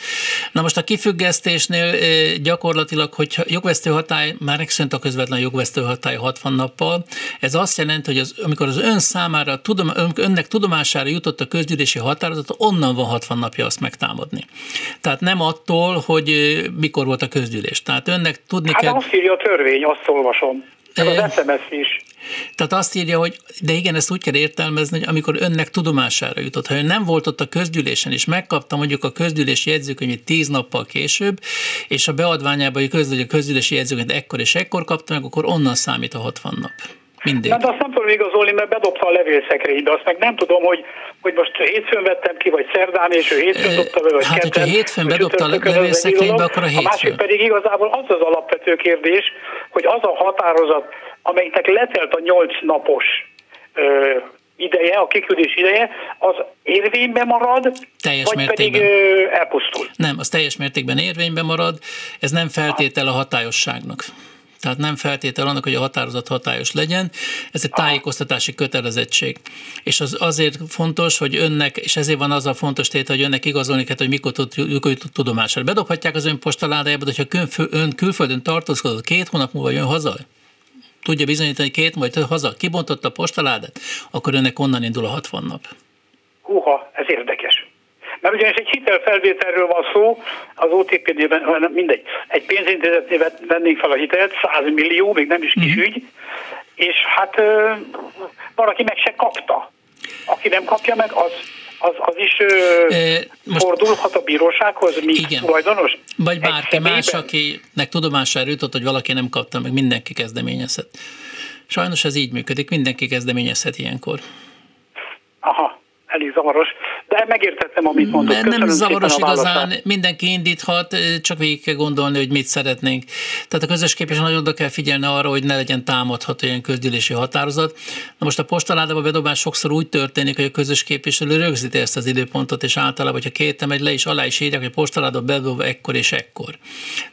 Na most a kifüggesztésnél gyakorlatilag, hogyha jogvesztő hatály, már megszűnt a közvetlen jogvesztő hatály 60 nappal, ez azt jelenti, hogy az, amikor az ön számára, tudom, önnek tudomására jutott a közgyűlési határozat, onnan van 60 napja azt megtámadni. Tehát nem attól, hogy mikor volt a közgyűlés. Tehát önnek tudni hát kell... azt írja a törvény, azt olvasom. Ez az SMS is. Tehát azt írja, hogy de igen, ezt úgy kell értelmezni, hogy amikor önnek tudomására jutott, ha ön nem volt ott a közgyűlésen, és megkapta mondjuk a közgyűlési jegyzőkönyvét tíz nappal később, és a beadványában közül, hogy a közgyűlési jegyzőkönyvet ekkor és ekkor kapta meg, akkor onnan számít a 60 nap. Mindig. Hát azt nem tudom igazolni, mert bedobta a levélszekrénybe, azt meg nem tudom, hogy, hogy most hétfőn vettem ki, vagy szerdán, és ő hétfőn dobta be, vagy Hát, hogyha hétfőn bedobta a levélszekrénybe, akkor a hétfőn. A másik pedig igazából az az alapvető kérdés, hogy az a határozat, amelynek letelt a nyolc napos ö, ideje, a kiküldés ideje, az érvényben marad, teljes vagy mértékben. pedig ö, elpusztul? Nem, az teljes mértékben érvényben marad, ez nem feltétel a hatályosságnak. Tehát nem feltétel annak, hogy a határozat hatályos legyen, ez egy tájékoztatási kötelezettség. És az azért fontos, hogy önnek, és ezért van az a fontos tétel, hogy önnek igazolni kell, hogy mikor tud, mikor tud tudomására. Bedobhatják az ön postaládájába, de hogyha ön külföldön tartózkodott, két hónap múlva jön haza, tudja bizonyítani két majd haza, kibontotta a postaládát, akkor önnek onnan indul a 60 nap. Húha, ez érdekes. Mert ugyanis egy hitelfelvételről van szó, az OTP-nében, mindegy, egy pénzintézetnél vennénk fel a hitelt, 100 millió, még nem is kis uh-huh. ügy, és hát ö, valaki meg se kapta. Aki nem kapja meg, az az, az is ö, e, most, fordulhat a bírósághoz, mint igen. tulajdonos? Vagy bárki más, akinek tudomására jutott, hogy valaki nem kapta, meg mindenki kezdeményezhet. Sajnos ez így működik, mindenki kezdeményezhet ilyenkor. Aha elég zavaros, de megértettem, amit mondott. Nem, nem zavaros igazán, mindenki indíthat, csak végig kell gondolni, hogy mit szeretnénk. Tehát a közös képviselő nagyon oda kell figyelni arra, hogy ne legyen támadható ilyen közgyűlési határozat. Na most a postaládába bedobás sokszor úgy történik, hogy a közös képviselő rögzíti ezt az időpontot, és általában, hogyha két megy le, is alá is írják, hogy postaládába bedob ekkor és ekkor.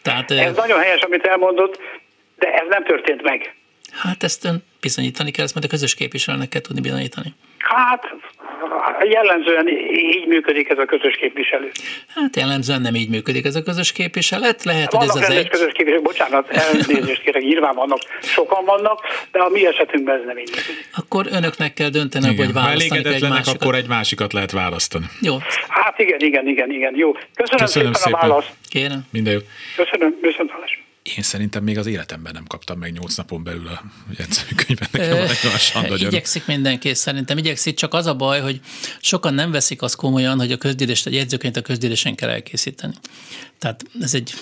Tehát, ez eh, nagyon helyes, amit elmondott, de ez nem történt meg. Hát ezt ön bizonyítani kell, ezt majd a közös képviselőnek kell tudni bizonyítani. Hát jellemzően így működik ez a közös képviselő. Hát jellemzően nem így működik ez a közös képviselet. Lehet, vannak hogy ez az egy... közös képviselő, bocsánat, [laughs] elnézést kérek, nyilván vannak, sokan vannak, de a mi esetünkben ez nem így működik. Akkor önöknek kell dönteni, hogy választani egy másikat. akkor egy másikat lehet választani. Jó. Hát igen, igen, igen, igen. Jó. Köszönöm, Köszönöm szépen, szépen a választ. Kérem. Minden jó. Köszönöm, viszont hallás én szerintem még az életemben nem kaptam meg nyolc napon belül a jegyzőkönyvet. Nekem Igyekszik mindenki, szerintem igyekszik, csak az a baj, hogy sokan nem veszik azt komolyan, hogy a közgyűlést, a jegyzőkönyvet a közgyűlésen kell elkészíteni. Tehát ez egy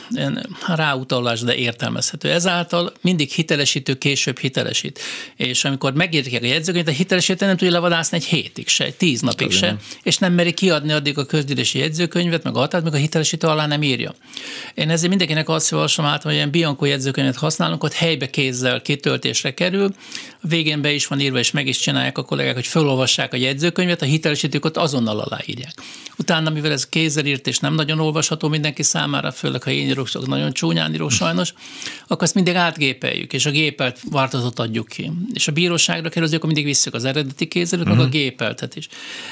ráutalás, de értelmezhető. Ezáltal mindig hitelesítő később hitelesít. És amikor megírják a jegyzőkönyvet, a hitelesítő nem tudja levadászni egy hétig se, egy tíz napig se, és nem meri kiadni addig a közgyűlési jegyzőkönyvet, meg a határt, meg a hitelesítő alá nem írja. Én ezért mindenkinek azt javaslom át, hogy ilyen Bianco jegyzőkönyvet használunk, ott helybe kézzel kitöltésre kerül, a végén be is van írva, és meg is csinálják a kollégák, hogy felolvassák a jegyzőkönyvet, a hitelesítők ott azonnal aláírják. Utána, mivel ez kézzel írt, és nem nagyon olvasható mindenki számára, főleg ha én írok, csak nagyon csúnyán írok sajnos, akkor ezt mindig átgépeljük, és a gépelt változatot adjuk ki. És a bíróságra kerül, akkor mindig visszük az eredeti kézelőt, uh-huh. meg a mhm. gépeltet is.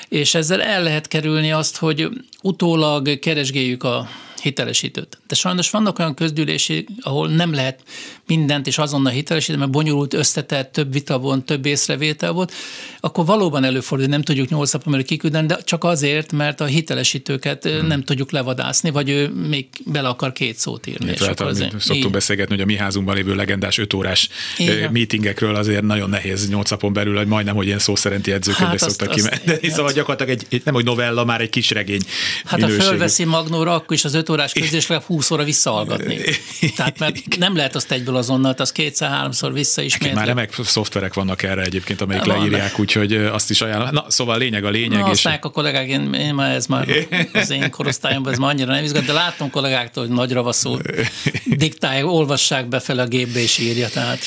És ezzel el lehet kerülni azt, hogy utólag keresgéljük a hitelesítőt. De sajnos vannak olyan közgyűlési, ahol nem lehet mindent és azonnal hitelesíteni, mert bonyolult, összetett, több vita volt, több észrevétel volt, akkor valóban előfordul, nem tudjuk nyolc napon belül kiküldeni, de csak azért, mert a hitelesítőket hmm. nem tudjuk levadászni, vagy ő még bele akar két szót írni. És hát, azért, szoktunk így. beszélgetni, hogy a mi házunkban lévő legendás öt órás meetingekről azért nagyon nehéz nyolc napon belül, hogy majdnem, hogy ilyen szó szerinti edzőkönyvbe hát szoktak kimenni. Szóval gyakorlatilag egy, nem hogy novella, már egy kis regény Hát minőségű. ha fölveszi Magnóra, akkor is az öt órás közés legalább 20 óra visszahallgatni. Tehát mert nem lehet azt egyből azonnal, az kétszer-háromszor visszaismétli. Már remek szoftverek vannak erre egyébként, amelyik van, leírják, úgyhogy azt is ajánlom. Na, szóval a lényeg a lényeg. Na, és... a kollégák, én, én már ez már [laughs] az én korosztályomban ez már annyira nem izgat, de látom kollégáktól, hogy nagy ravaszul [laughs] diktálják, olvassák be fel a gépbe és írja, tehát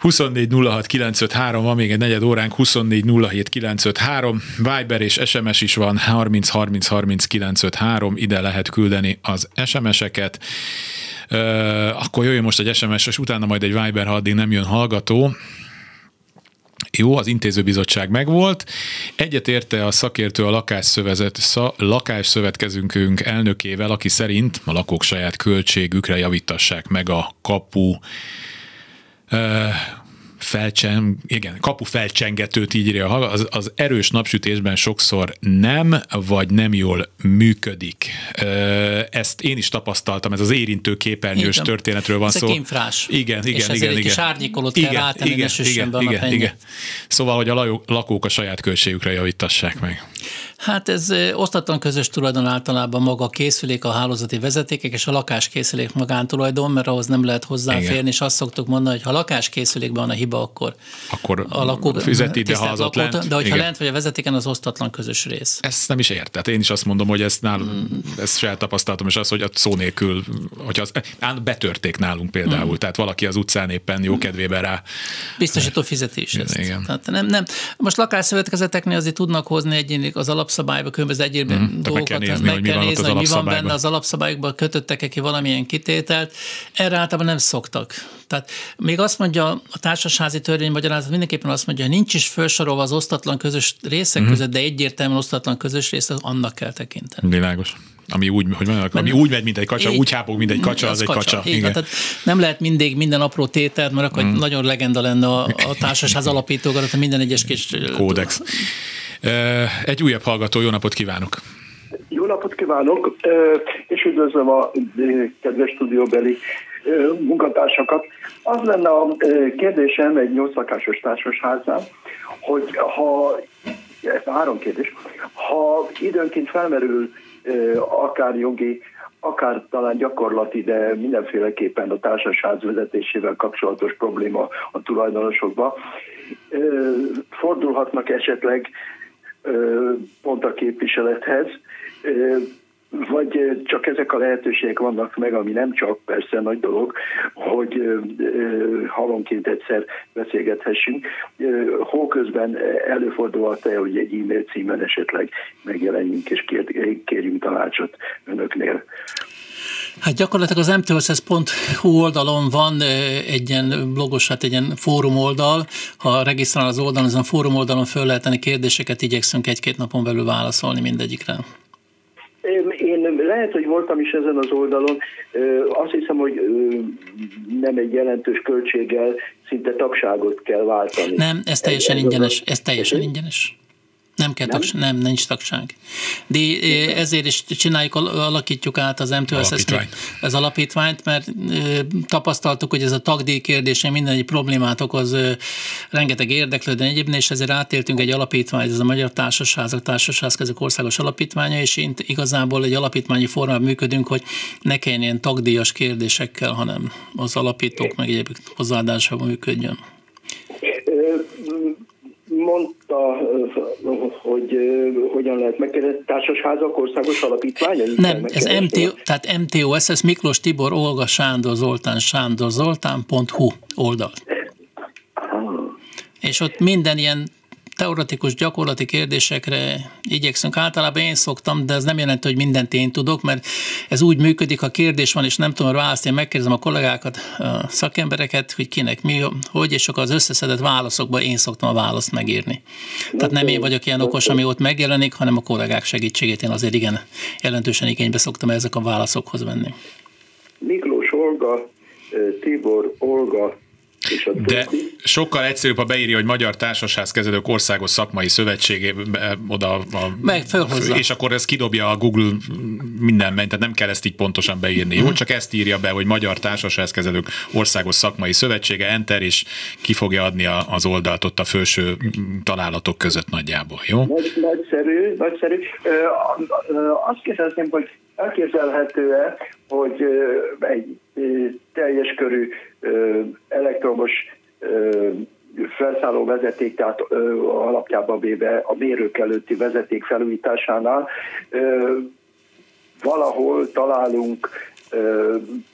24 06 953, van még egy negyed óránk, 24 07 953, Viber és SMS is van, 30 30 30 953, ide lehet küldeni az SMS-eket. Akkor jöjjön most egy SMS, és utána majd egy Viber, ha addig nem jön hallgató. Jó, az intézőbizottság megvolt. Egyetérte a szakértő a lakásszövezet, sza, lakásszövetkezünkünk elnökével, aki szerint a lakók saját költségükre javítassák meg a kapu felcseng, igen, kapu felcsengetőt így írja, az, az erős napsütésben sokszor nem, vagy nem jól működik. Ezt én is tapasztaltam, ez az érintő képernyős igen. történetről van ez szó. Infrás. Igen, igen, és igen. igen. egy kis árnyékolót kell igen, rátenni, igen, igen, igen, igen. Szóval, hogy a lakók a saját költségükre javítassák meg. Hát ez osztatlan közös tulajdon általában maga a készülék, a hálózati vezetékek és a lakáskészülék magántulajdon, mert ahhoz nem lehet hozzáférni, Igen. és azt szoktuk mondani, hogy ha lakáskészülékben van a hiba, akkor, akkor a lakók fizeti, de ha az ott lent, De hogyha Igen. lent vagy a vezetéken, az osztatlan közös rész. Ezt nem is ért. Tehát én is azt mondom, hogy ezt nálunk, hmm. ezt saját tapasztaltam, és az, hogy a szó nélkül, hogyha az, betörték nálunk például, hmm. tehát valaki az utcán éppen jó kedvében rá. Biztosító fizetés. Igen. Tehát nem, nem. Most lakásszövetkezeteknél azért tudnak hozni egyénik az alap alapszabályba, különböző egyéb mm, dolgokat meg kell nézni, meg kell nézni, hogy mi van benne az alapszabályokban, kötöttek-e ki valamilyen kitételt. Erre általában nem szoktak. Tehát még azt mondja a társasházi törvény magyarázat, mindenképpen azt mondja, hogy nincs is felsorolva az osztatlan közös részek mm. között, de egyértelműen osztatlan közös rész, annak kell tekinteni. Világos ami úgy, hogy van, ami úgy megy, mint egy kacsa, úgy hápog, mint egy kacsa, az, egy kacsa. kacsa. Igen. Tehát nem lehet mindig minden apró tételt, mert akkor mm. nagyon legenda lenne a, a társasház alapítógarat, minden egyes kis... Kódex. Egy újabb hallgató, jó napot kívánok! Jó napot kívánok, és üdvözlöm a kedves stúdióbeli munkatársakat. Az lenne a kérdésem egy nyolc lakásos társasháznál, hogy ha, három kérdés, ha időnként felmerül akár jogi, akár talán gyakorlati, de mindenféleképpen a társasház vezetésével kapcsolatos probléma a tulajdonosokba, fordulhatnak esetleg pont a képviselethez, vagy csak ezek a lehetőségek vannak meg, ami nem csak persze nagy dolog, hogy halonként egyszer beszélgethessünk. Közben előfordulhat-e, hogy egy e-mail címen esetleg megjelenjünk és kérjünk tanácsot önöknél? Hát gyakorlatilag az mtss.hu oldalon van egy ilyen blogos, hát egy ilyen fórum oldal. Ha regisztrál az oldalon, ezen a fórum oldalon föl lehet tenni kérdéseket, igyekszünk egy-két napon belül válaszolni mindegyikre. Én lehet, hogy voltam is ezen az oldalon. Azt hiszem, hogy nem egy jelentős költséggel szinte tagságot kell váltani. Nem, ez teljesen ingyenes. Ez teljesen ingyenes. Nem kell nem? Tagság, nem, nincs tagság. De ezért is csináljuk, alakítjuk át az MTSS az alapítványt, mert tapasztaltuk, hogy ez a tagdíj kérdése minden egy problémát okoz, rengeteg érdeklődő egyébként, és ezért átéltünk egy alapítványt, ez a Magyar Társasházak Társasházkezők Országos Alapítványa, és én igazából egy alapítványi formában működünk, hogy ne kelljen ilyen tagdíjas kérdésekkel, hanem az alapítók meg egyébként hozzáadásával működjön mondta, hogy hogyan lehet megkérdezni társasházak országos alapítványa? Nem, ez MTO, tehát MTOS, ez Miklós Tibor, Olga Sándor Zoltán, Sándor Zoltán.hu oldal. És ott minden ilyen teoretikus gyakorlati kérdésekre igyekszünk. Általában én szoktam, de ez nem jelenti, hogy mindent én tudok, mert ez úgy működik, ha kérdés van, és nem tudom választ, én megkérdezem a kollégákat, a szakembereket, hogy kinek mi, hogy, és akkor az összeszedett válaszokba én szoktam a választ megírni. Tehát nem én vagyok ilyen okos, ami ott megjelenik, hanem a kollégák segítségét én azért igen jelentősen igénybe szoktam ezek a válaszokhoz venni. Miklós Olga, Tibor Olga, de sokkal egyszerűbb, ha beírja, hogy Magyar Kezelők Országos Szakmai Szövetségé oda a, Meg és akkor ez kidobja a Google minden, tehát nem kell ezt így pontosan beírni. Jó, mhm. csak ezt írja be, hogy Magyar Kezelők Országos Szakmai Szövetsége, enter, és ki fogja adni az oldalt ott a felső találatok között nagyjából, jó? Nagy, nagyszerű, nagyszerű. Azt kérdezném, hogy elképzelhető-e, hogy egy teljes körű elektromos felszálló vezeték, tehát alapjában véve a mérők előtti vezeték felújításánál valahol találunk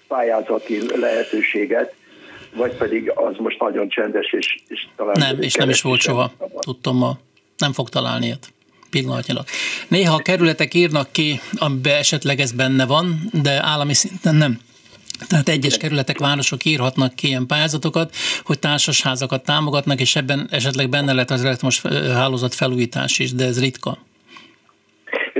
pályázati lehetőséget, vagy pedig az most nagyon csendes, és, és talán... Nem, és nem is volt soha, tudtam ma. Nem fog találni ilyet pillanatnyilag. Néha a kerületek írnak ki, amiben esetleg ez benne van, de állami szinten nem. Tehát egyes kerületek, városok írhatnak ki ilyen pályázatokat, hogy társasházakat támogatnak, és ebben esetleg benne lehet az elektromos hálózat felújítás is, de ez ritka.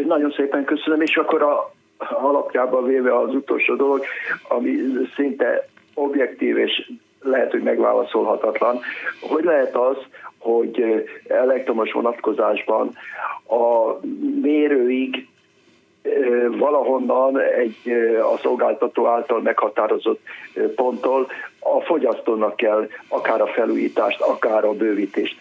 Nagyon szépen köszönöm, és akkor a alapjában véve az utolsó dolog, ami szinte objektív és lehet, hogy megválaszolhatatlan. Hogy lehet az, hogy elektromos vonatkozásban a mérőig valahonnan egy a szolgáltató által meghatározott ponttól a fogyasztónak kell akár a felújítást, akár a bővítést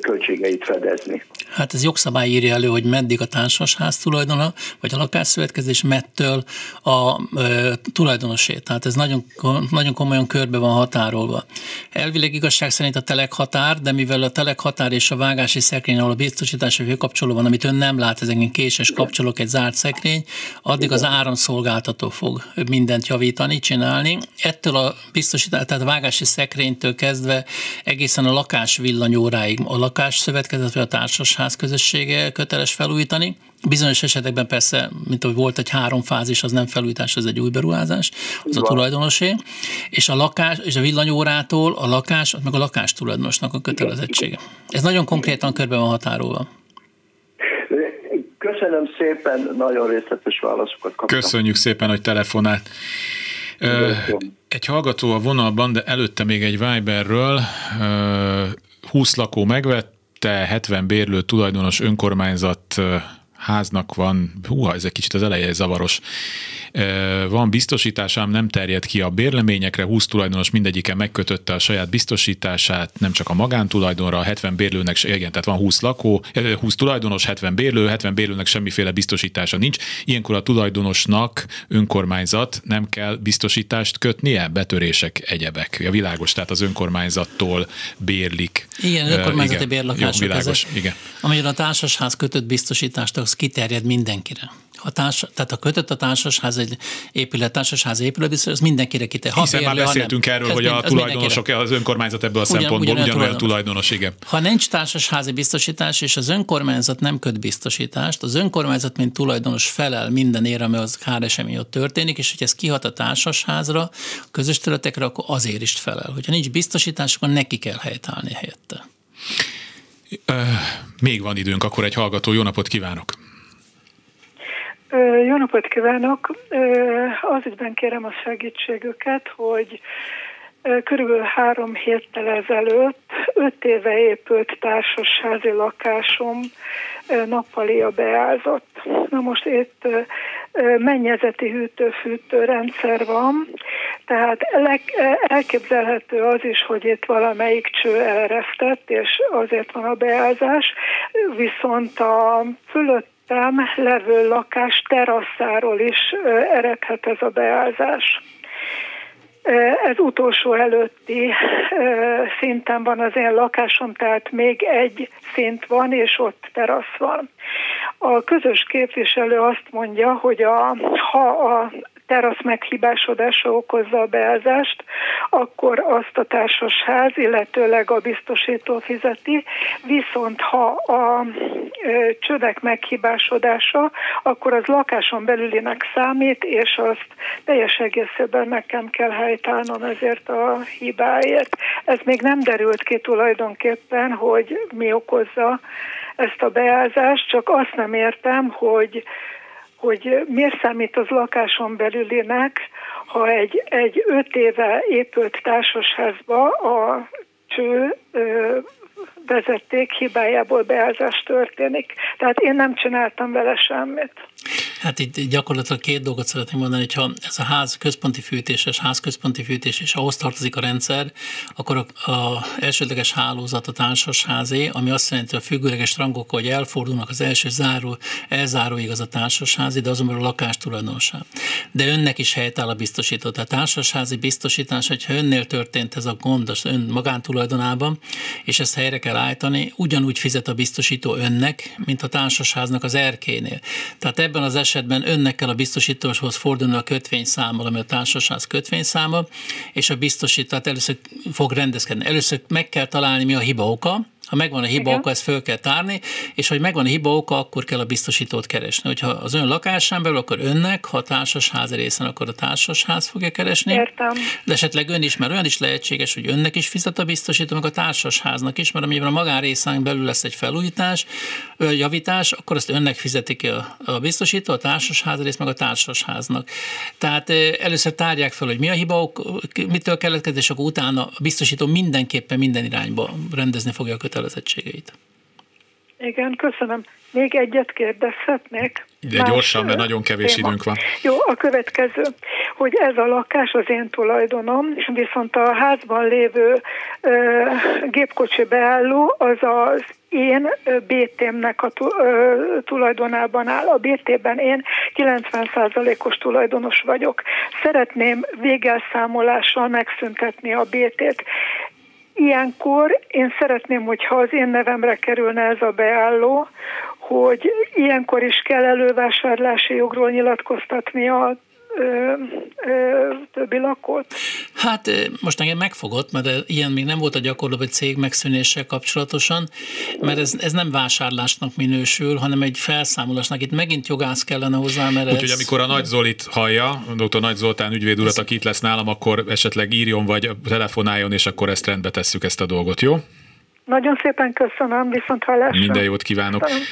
költségeit fedezni. Hát ez jogszabály írja elő, hogy meddig a társasház tulajdona, vagy a lakásszövetkezés mettől a e, tulajdonosé. Tehát ez nagyon, nagyon komolyan körbe van határolva. Elvileg igazság szerint a telek határ, de mivel a telek határ és a vágási szekrény, ahol a biztosítási főkapcsoló van, amit ön nem lát, ezeken késes kapcsolók, egy zárt szekrény, addig az áramszolgáltató fog mindent javítani, csinálni. Ettől a biztosítás, tehát a vágási szekrénytől kezdve egészen a lakás villanyóráig a lakás szövetkezet vagy a társasház közössége köteles felújítani. Bizonyos esetekben persze, mint hogy volt egy három fázis, az nem felújítás, az egy új beruházás, az a tulajdonosé, és a lakás, és a villanyórától a lakás, meg a lakás tulajdonosnak a kötelezettsége. Ez nagyon konkrétan körbe van határolva. Köszönöm szépen, nagyon részletes válaszokat kaptam. Köszönjük szépen, hogy telefonált. Egy hallgató a vonalban, de előtte még egy Viberről 20 lakó megvette, 70 bérlő tulajdonos önkormányzat háznak van, húha, ez egy kicsit az eleje zavaros, van biztosításám, nem terjed ki a bérleményekre, 20 tulajdonos mindegyike megkötötte a saját biztosítását, nem csak a magántulajdonra, a 70 bérlőnek, igen, tehát van 20 lakó, 20 tulajdonos, 70 bérlő, 70 bérlőnek semmiféle biztosítása nincs. Ilyenkor a tulajdonosnak önkormányzat nem kell biztosítást kötnie, betörések, egyebek. A világos, tehát az önkormányzattól bérlik. Igen, önkormányzati uh, bérlakások világos, ezek. Igen. Amelyre a társasház kötött biztosítást, az kiterjed mindenkire. A társ, tehát a kötött a társasház egy épület, társasház épület, az mindenkire kite. Ha Hiszen bérlő, már beszéltünk erről, hogy a tulajdonosok, az önkormányzat ebből a ugyan, szempontból ugyanolyan, ugyanolyan tulajdonos, igen. Ha nincs társasházi biztosítás, és az önkormányzat nem köt biztosítást, az önkormányzat, mint tulajdonos felel mindenért, ami az káresemény ott történik, és hogy ez kihat a társasházra, a közös területekre, akkor azért is felel. Hogyha nincs biztosítás, akkor neki kell helytállni helyette. Még van időnk, akkor egy hallgató. Jó napot kívánok! Jó napot kívánok! Az ügyben kérem a segítségüket, hogy körülbelül három héttel ezelőtt öt éve épült társasházi lakásom a beázott. Na most itt mennyezeti hűtő-fűtő rendszer van, tehát elképzelhető az is, hogy itt valamelyik cső elresztett, és azért van a beázás, viszont a fölött levő lakás terasszáról is eredhet ez a beázás. Ez utolsó előtti szinten van az én lakásom, tehát még egy szint van, és ott terasz van. A közös képviselő azt mondja, hogy a, ha a terasz meghibásodása okozza a beázást, akkor azt a társasház, illetőleg a biztosító fizeti, viszont ha a ö, csövek meghibásodása, akkor az lakáson belülinek számít, és azt teljes egészében nekem kell helytállnom ezért a hibáért. Ez még nem derült ki tulajdonképpen, hogy mi okozza ezt a beázást, csak azt nem értem, hogy hogy miért számít az lakáson belülinek, ha egy, egy öt éve épült társasházba a cső ö, vezeték hibájából beázás történik. Tehát én nem csináltam vele semmit. Hát itt gyakorlatilag két dolgot szeretném mondani, hogy ha ez a ház központi fűtéses, ház központi fűtés, és ahhoz tartozik a rendszer, akkor a, a elsődleges hálózat a társasházé, ami azt jelenti, hogy a függőleges rangok, hogy elfordulnak az első záró, elzáróig az a társasházi, de azonban a lakás tulajdonosá. De önnek is helytáll a biztosító. Tehát társasházi biztosítás, hogyha önnél történt ez a gond az ön magántulajdonában, és ezt helyre kell állítani, ugyanúgy fizet a biztosító önnek, mint a társasháznak az erkénél. Tehát ebben az esetben önnek kell a biztosításhoz fordulni a kötvényszámmal, ami a társasház kötvényszáma, és a biztosítás először fog rendezkedni. Először meg kell találni, mi a hiba oka, ha megvan a hiba oka, ezt föl kell tárni, és hogy megvan a hiba oka, akkor kell a biztosítót keresni. Hogyha az ön lakásán belül, akkor önnek, ha a társasház részen, akkor a társasház fogja keresni. Értem. De esetleg ön is, mert olyan is lehetséges, hogy önnek is fizet a biztosító, meg a társasháznak is, mert amiben a magánrészán belül lesz egy felújítás, javítás, akkor azt önnek fizeti ki a, a biztosító, a társasház rész, meg a társasháznak. Tehát először tárják fel, hogy mi a hiba, ok, mitől keletkezik, és akkor utána a biztosító mindenképpen minden irányba rendezni fogja a kötelezettségeit. Igen, köszönöm. Még egyet kérdezhetnék? De gyorsan, mert nagyon kevés téma. időnk van. Jó, a következő, hogy ez a lakás az én tulajdonom, és viszont a házban lévő ö, gépkocsi beálló az az én BT-mnek a tulajdonában áll. A BT-ben én 90%-os tulajdonos vagyok. Szeretném végelszámolással megszüntetni a BT-t. Ilyenkor én szeretném, hogyha az én nevemre kerülne ez a beálló, hogy ilyenkor is kell elővásárlási jogról nyilatkoztatni a ö, ö, többi lakót? Hát most engem megfogott, mert ilyen még nem volt a gyakorlatban egy cég megszűnéssel kapcsolatosan, mert ez, ez nem vásárlásnak minősül, hanem egy felszámolásnak. Itt megint jogász kellene hozzá, mert Úgyhogy ez... amikor a Nagy Zolit hallja, dr. Nagy Zoltán ügyvéd urat, aki itt lesz nálam, akkor esetleg írjon vagy telefonáljon, és akkor ezt rendbe tesszük ezt a dolgot, jó? Nagyon szépen köszönöm, viszont hallásra. Minden jót kívánok. Köszönöm.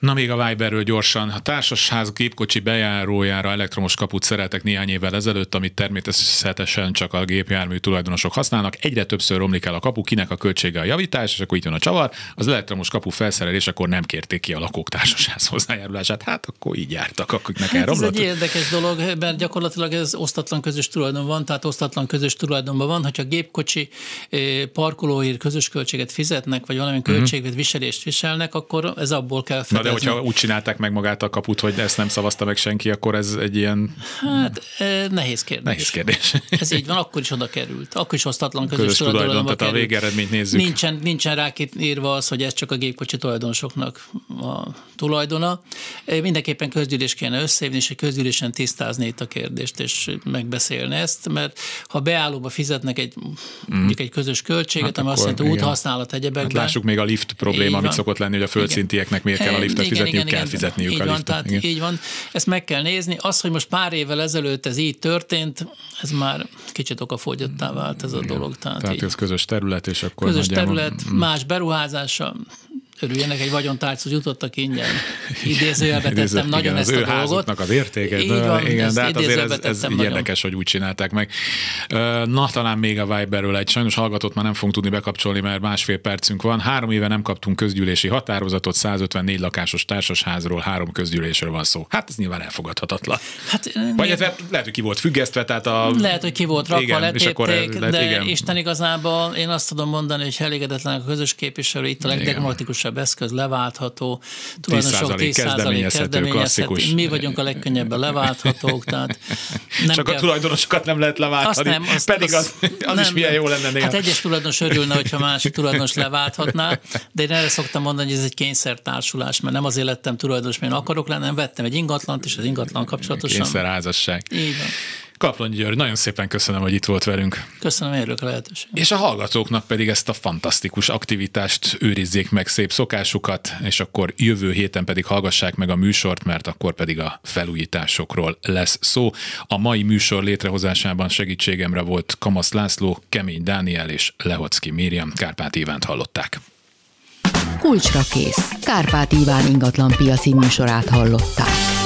Na még a Viberről gyorsan. A társasház gépkocsi bejárójára elektromos kaput szereltek néhány évvel ezelőtt, amit természetesen csak a gépjármű tulajdonosok használnak. Egyre többször romlik el a kapu, kinek a költsége a javítás, és akkor itt jön a csavar. Az elektromos kapu akkor nem kérték ki a lakók társasház hozzájárulását. Hát akkor így jártak, akiknek hát Ez egy érdekes dolog, mert gyakorlatilag ez osztatlan közös tulajdon van, tehát osztatlan közös tulajdonban van. Hogyha gépkocsi eh, parkolóért közös költséget fizetnek, vagy valamilyen mhm. költséget viselést viselnek, akkor ez abból kell fedezni de hogyha úgy csinálták meg magát a kaput, hogy ezt nem szavazta meg senki, akkor ez egy ilyen... Hát nehéz kérdés. Nehéz kérdés. Ez így van, akkor is oda került. Akkor is osztatlan közös, közös tulajdon, tehát került. a végeredményt nézzük. Nincsen, nincsen rá írva az, hogy ez csak a gépkocsi tulajdonosoknak a tulajdona. Mindenképpen közgyűlés kéne összehívni, és egy közgyűlésen tisztázni itt a kérdést, és megbeszélni ezt, mert ha beállóba fizetnek egy, mm. egy közös költséget, hát ami azt jelenti úthasználat egyebekben. Hát lássuk még a lift probléma, amit szokott lenni, hogy a földszintieknek miért kell a lift liftet fizetniük, igen, kell igen, fizetniük így a van, tehát igen. így van. Ezt meg kell nézni. Az, hogy most pár évvel ezelőtt ez így történt, ez már kicsit okafogyottá vált ez a igen. dolog. Tehát, tehát így, ez közös terület, és akkor Közös terület, mm. más beruházása, örüljenek, egy vagyontárchoz jutottak ingyen. Idézőjelbe tettem nagyon igen, ezt az a dolgot. az értéke. Így van, igen, de hát azért ez, ez így érdekes, hogy úgy csinálták meg. Na, talán még a Viberről egy sajnos hallgatót már nem fogunk tudni bekapcsolni, mert másfél percünk van. Három éve nem kaptunk közgyűlési határozatot, 154 lakásos társasházról, három közgyűlésről van szó. Hát ez nyilván elfogadhatatlan. Hát, Vagy nyilván... ez lehet, hogy ki volt függesztve, tehát a... Lehet, hogy ki volt rakva, igen, letépték, lehet, de igen. Isten igazából én azt tudom mondani, hogy elégedetlenek a közös képviselő, itt a legdemokratikusabb legkönnyebb eszköz, leváltható, tulajdonosok 10%, 10 kezdeményezhető, klasszikus. Mi vagyunk a legkönnyebben leválthatók, tehát [laughs] nem Csak kell... a tulajdonosokat nem lehet leváltani, azt nem, azt, pedig az, az, az nem, is milyen jó lenne néha. Hát egyes tulajdonos örülne, hogyha másik tulajdonos leválthatná, de én erre szoktam mondani, hogy ez egy kényszertársulás, mert nem azért lettem tulajdonos, mert én akarok lenni, nem vettem egy ingatlant, és az ingatlan kapcsolatosan. Kényszerházasság. Így van. Kaplon György, nagyon szépen köszönöm, hogy itt volt velünk. Köszönöm érlek a lehetőséget. És a hallgatóknak pedig ezt a fantasztikus aktivitást őrizzék meg szép szokásukat, és akkor jövő héten pedig hallgassák meg a műsort, mert akkor pedig a felújításokról lesz szó. A mai műsor létrehozásában segítségemre volt Kamasz László, Kemény Dániel és Lehocki Miriam. Kárpát Ivánt hallották. Kulcsra kész. Kárpát Iván ingatlan piaci műsorát hallották.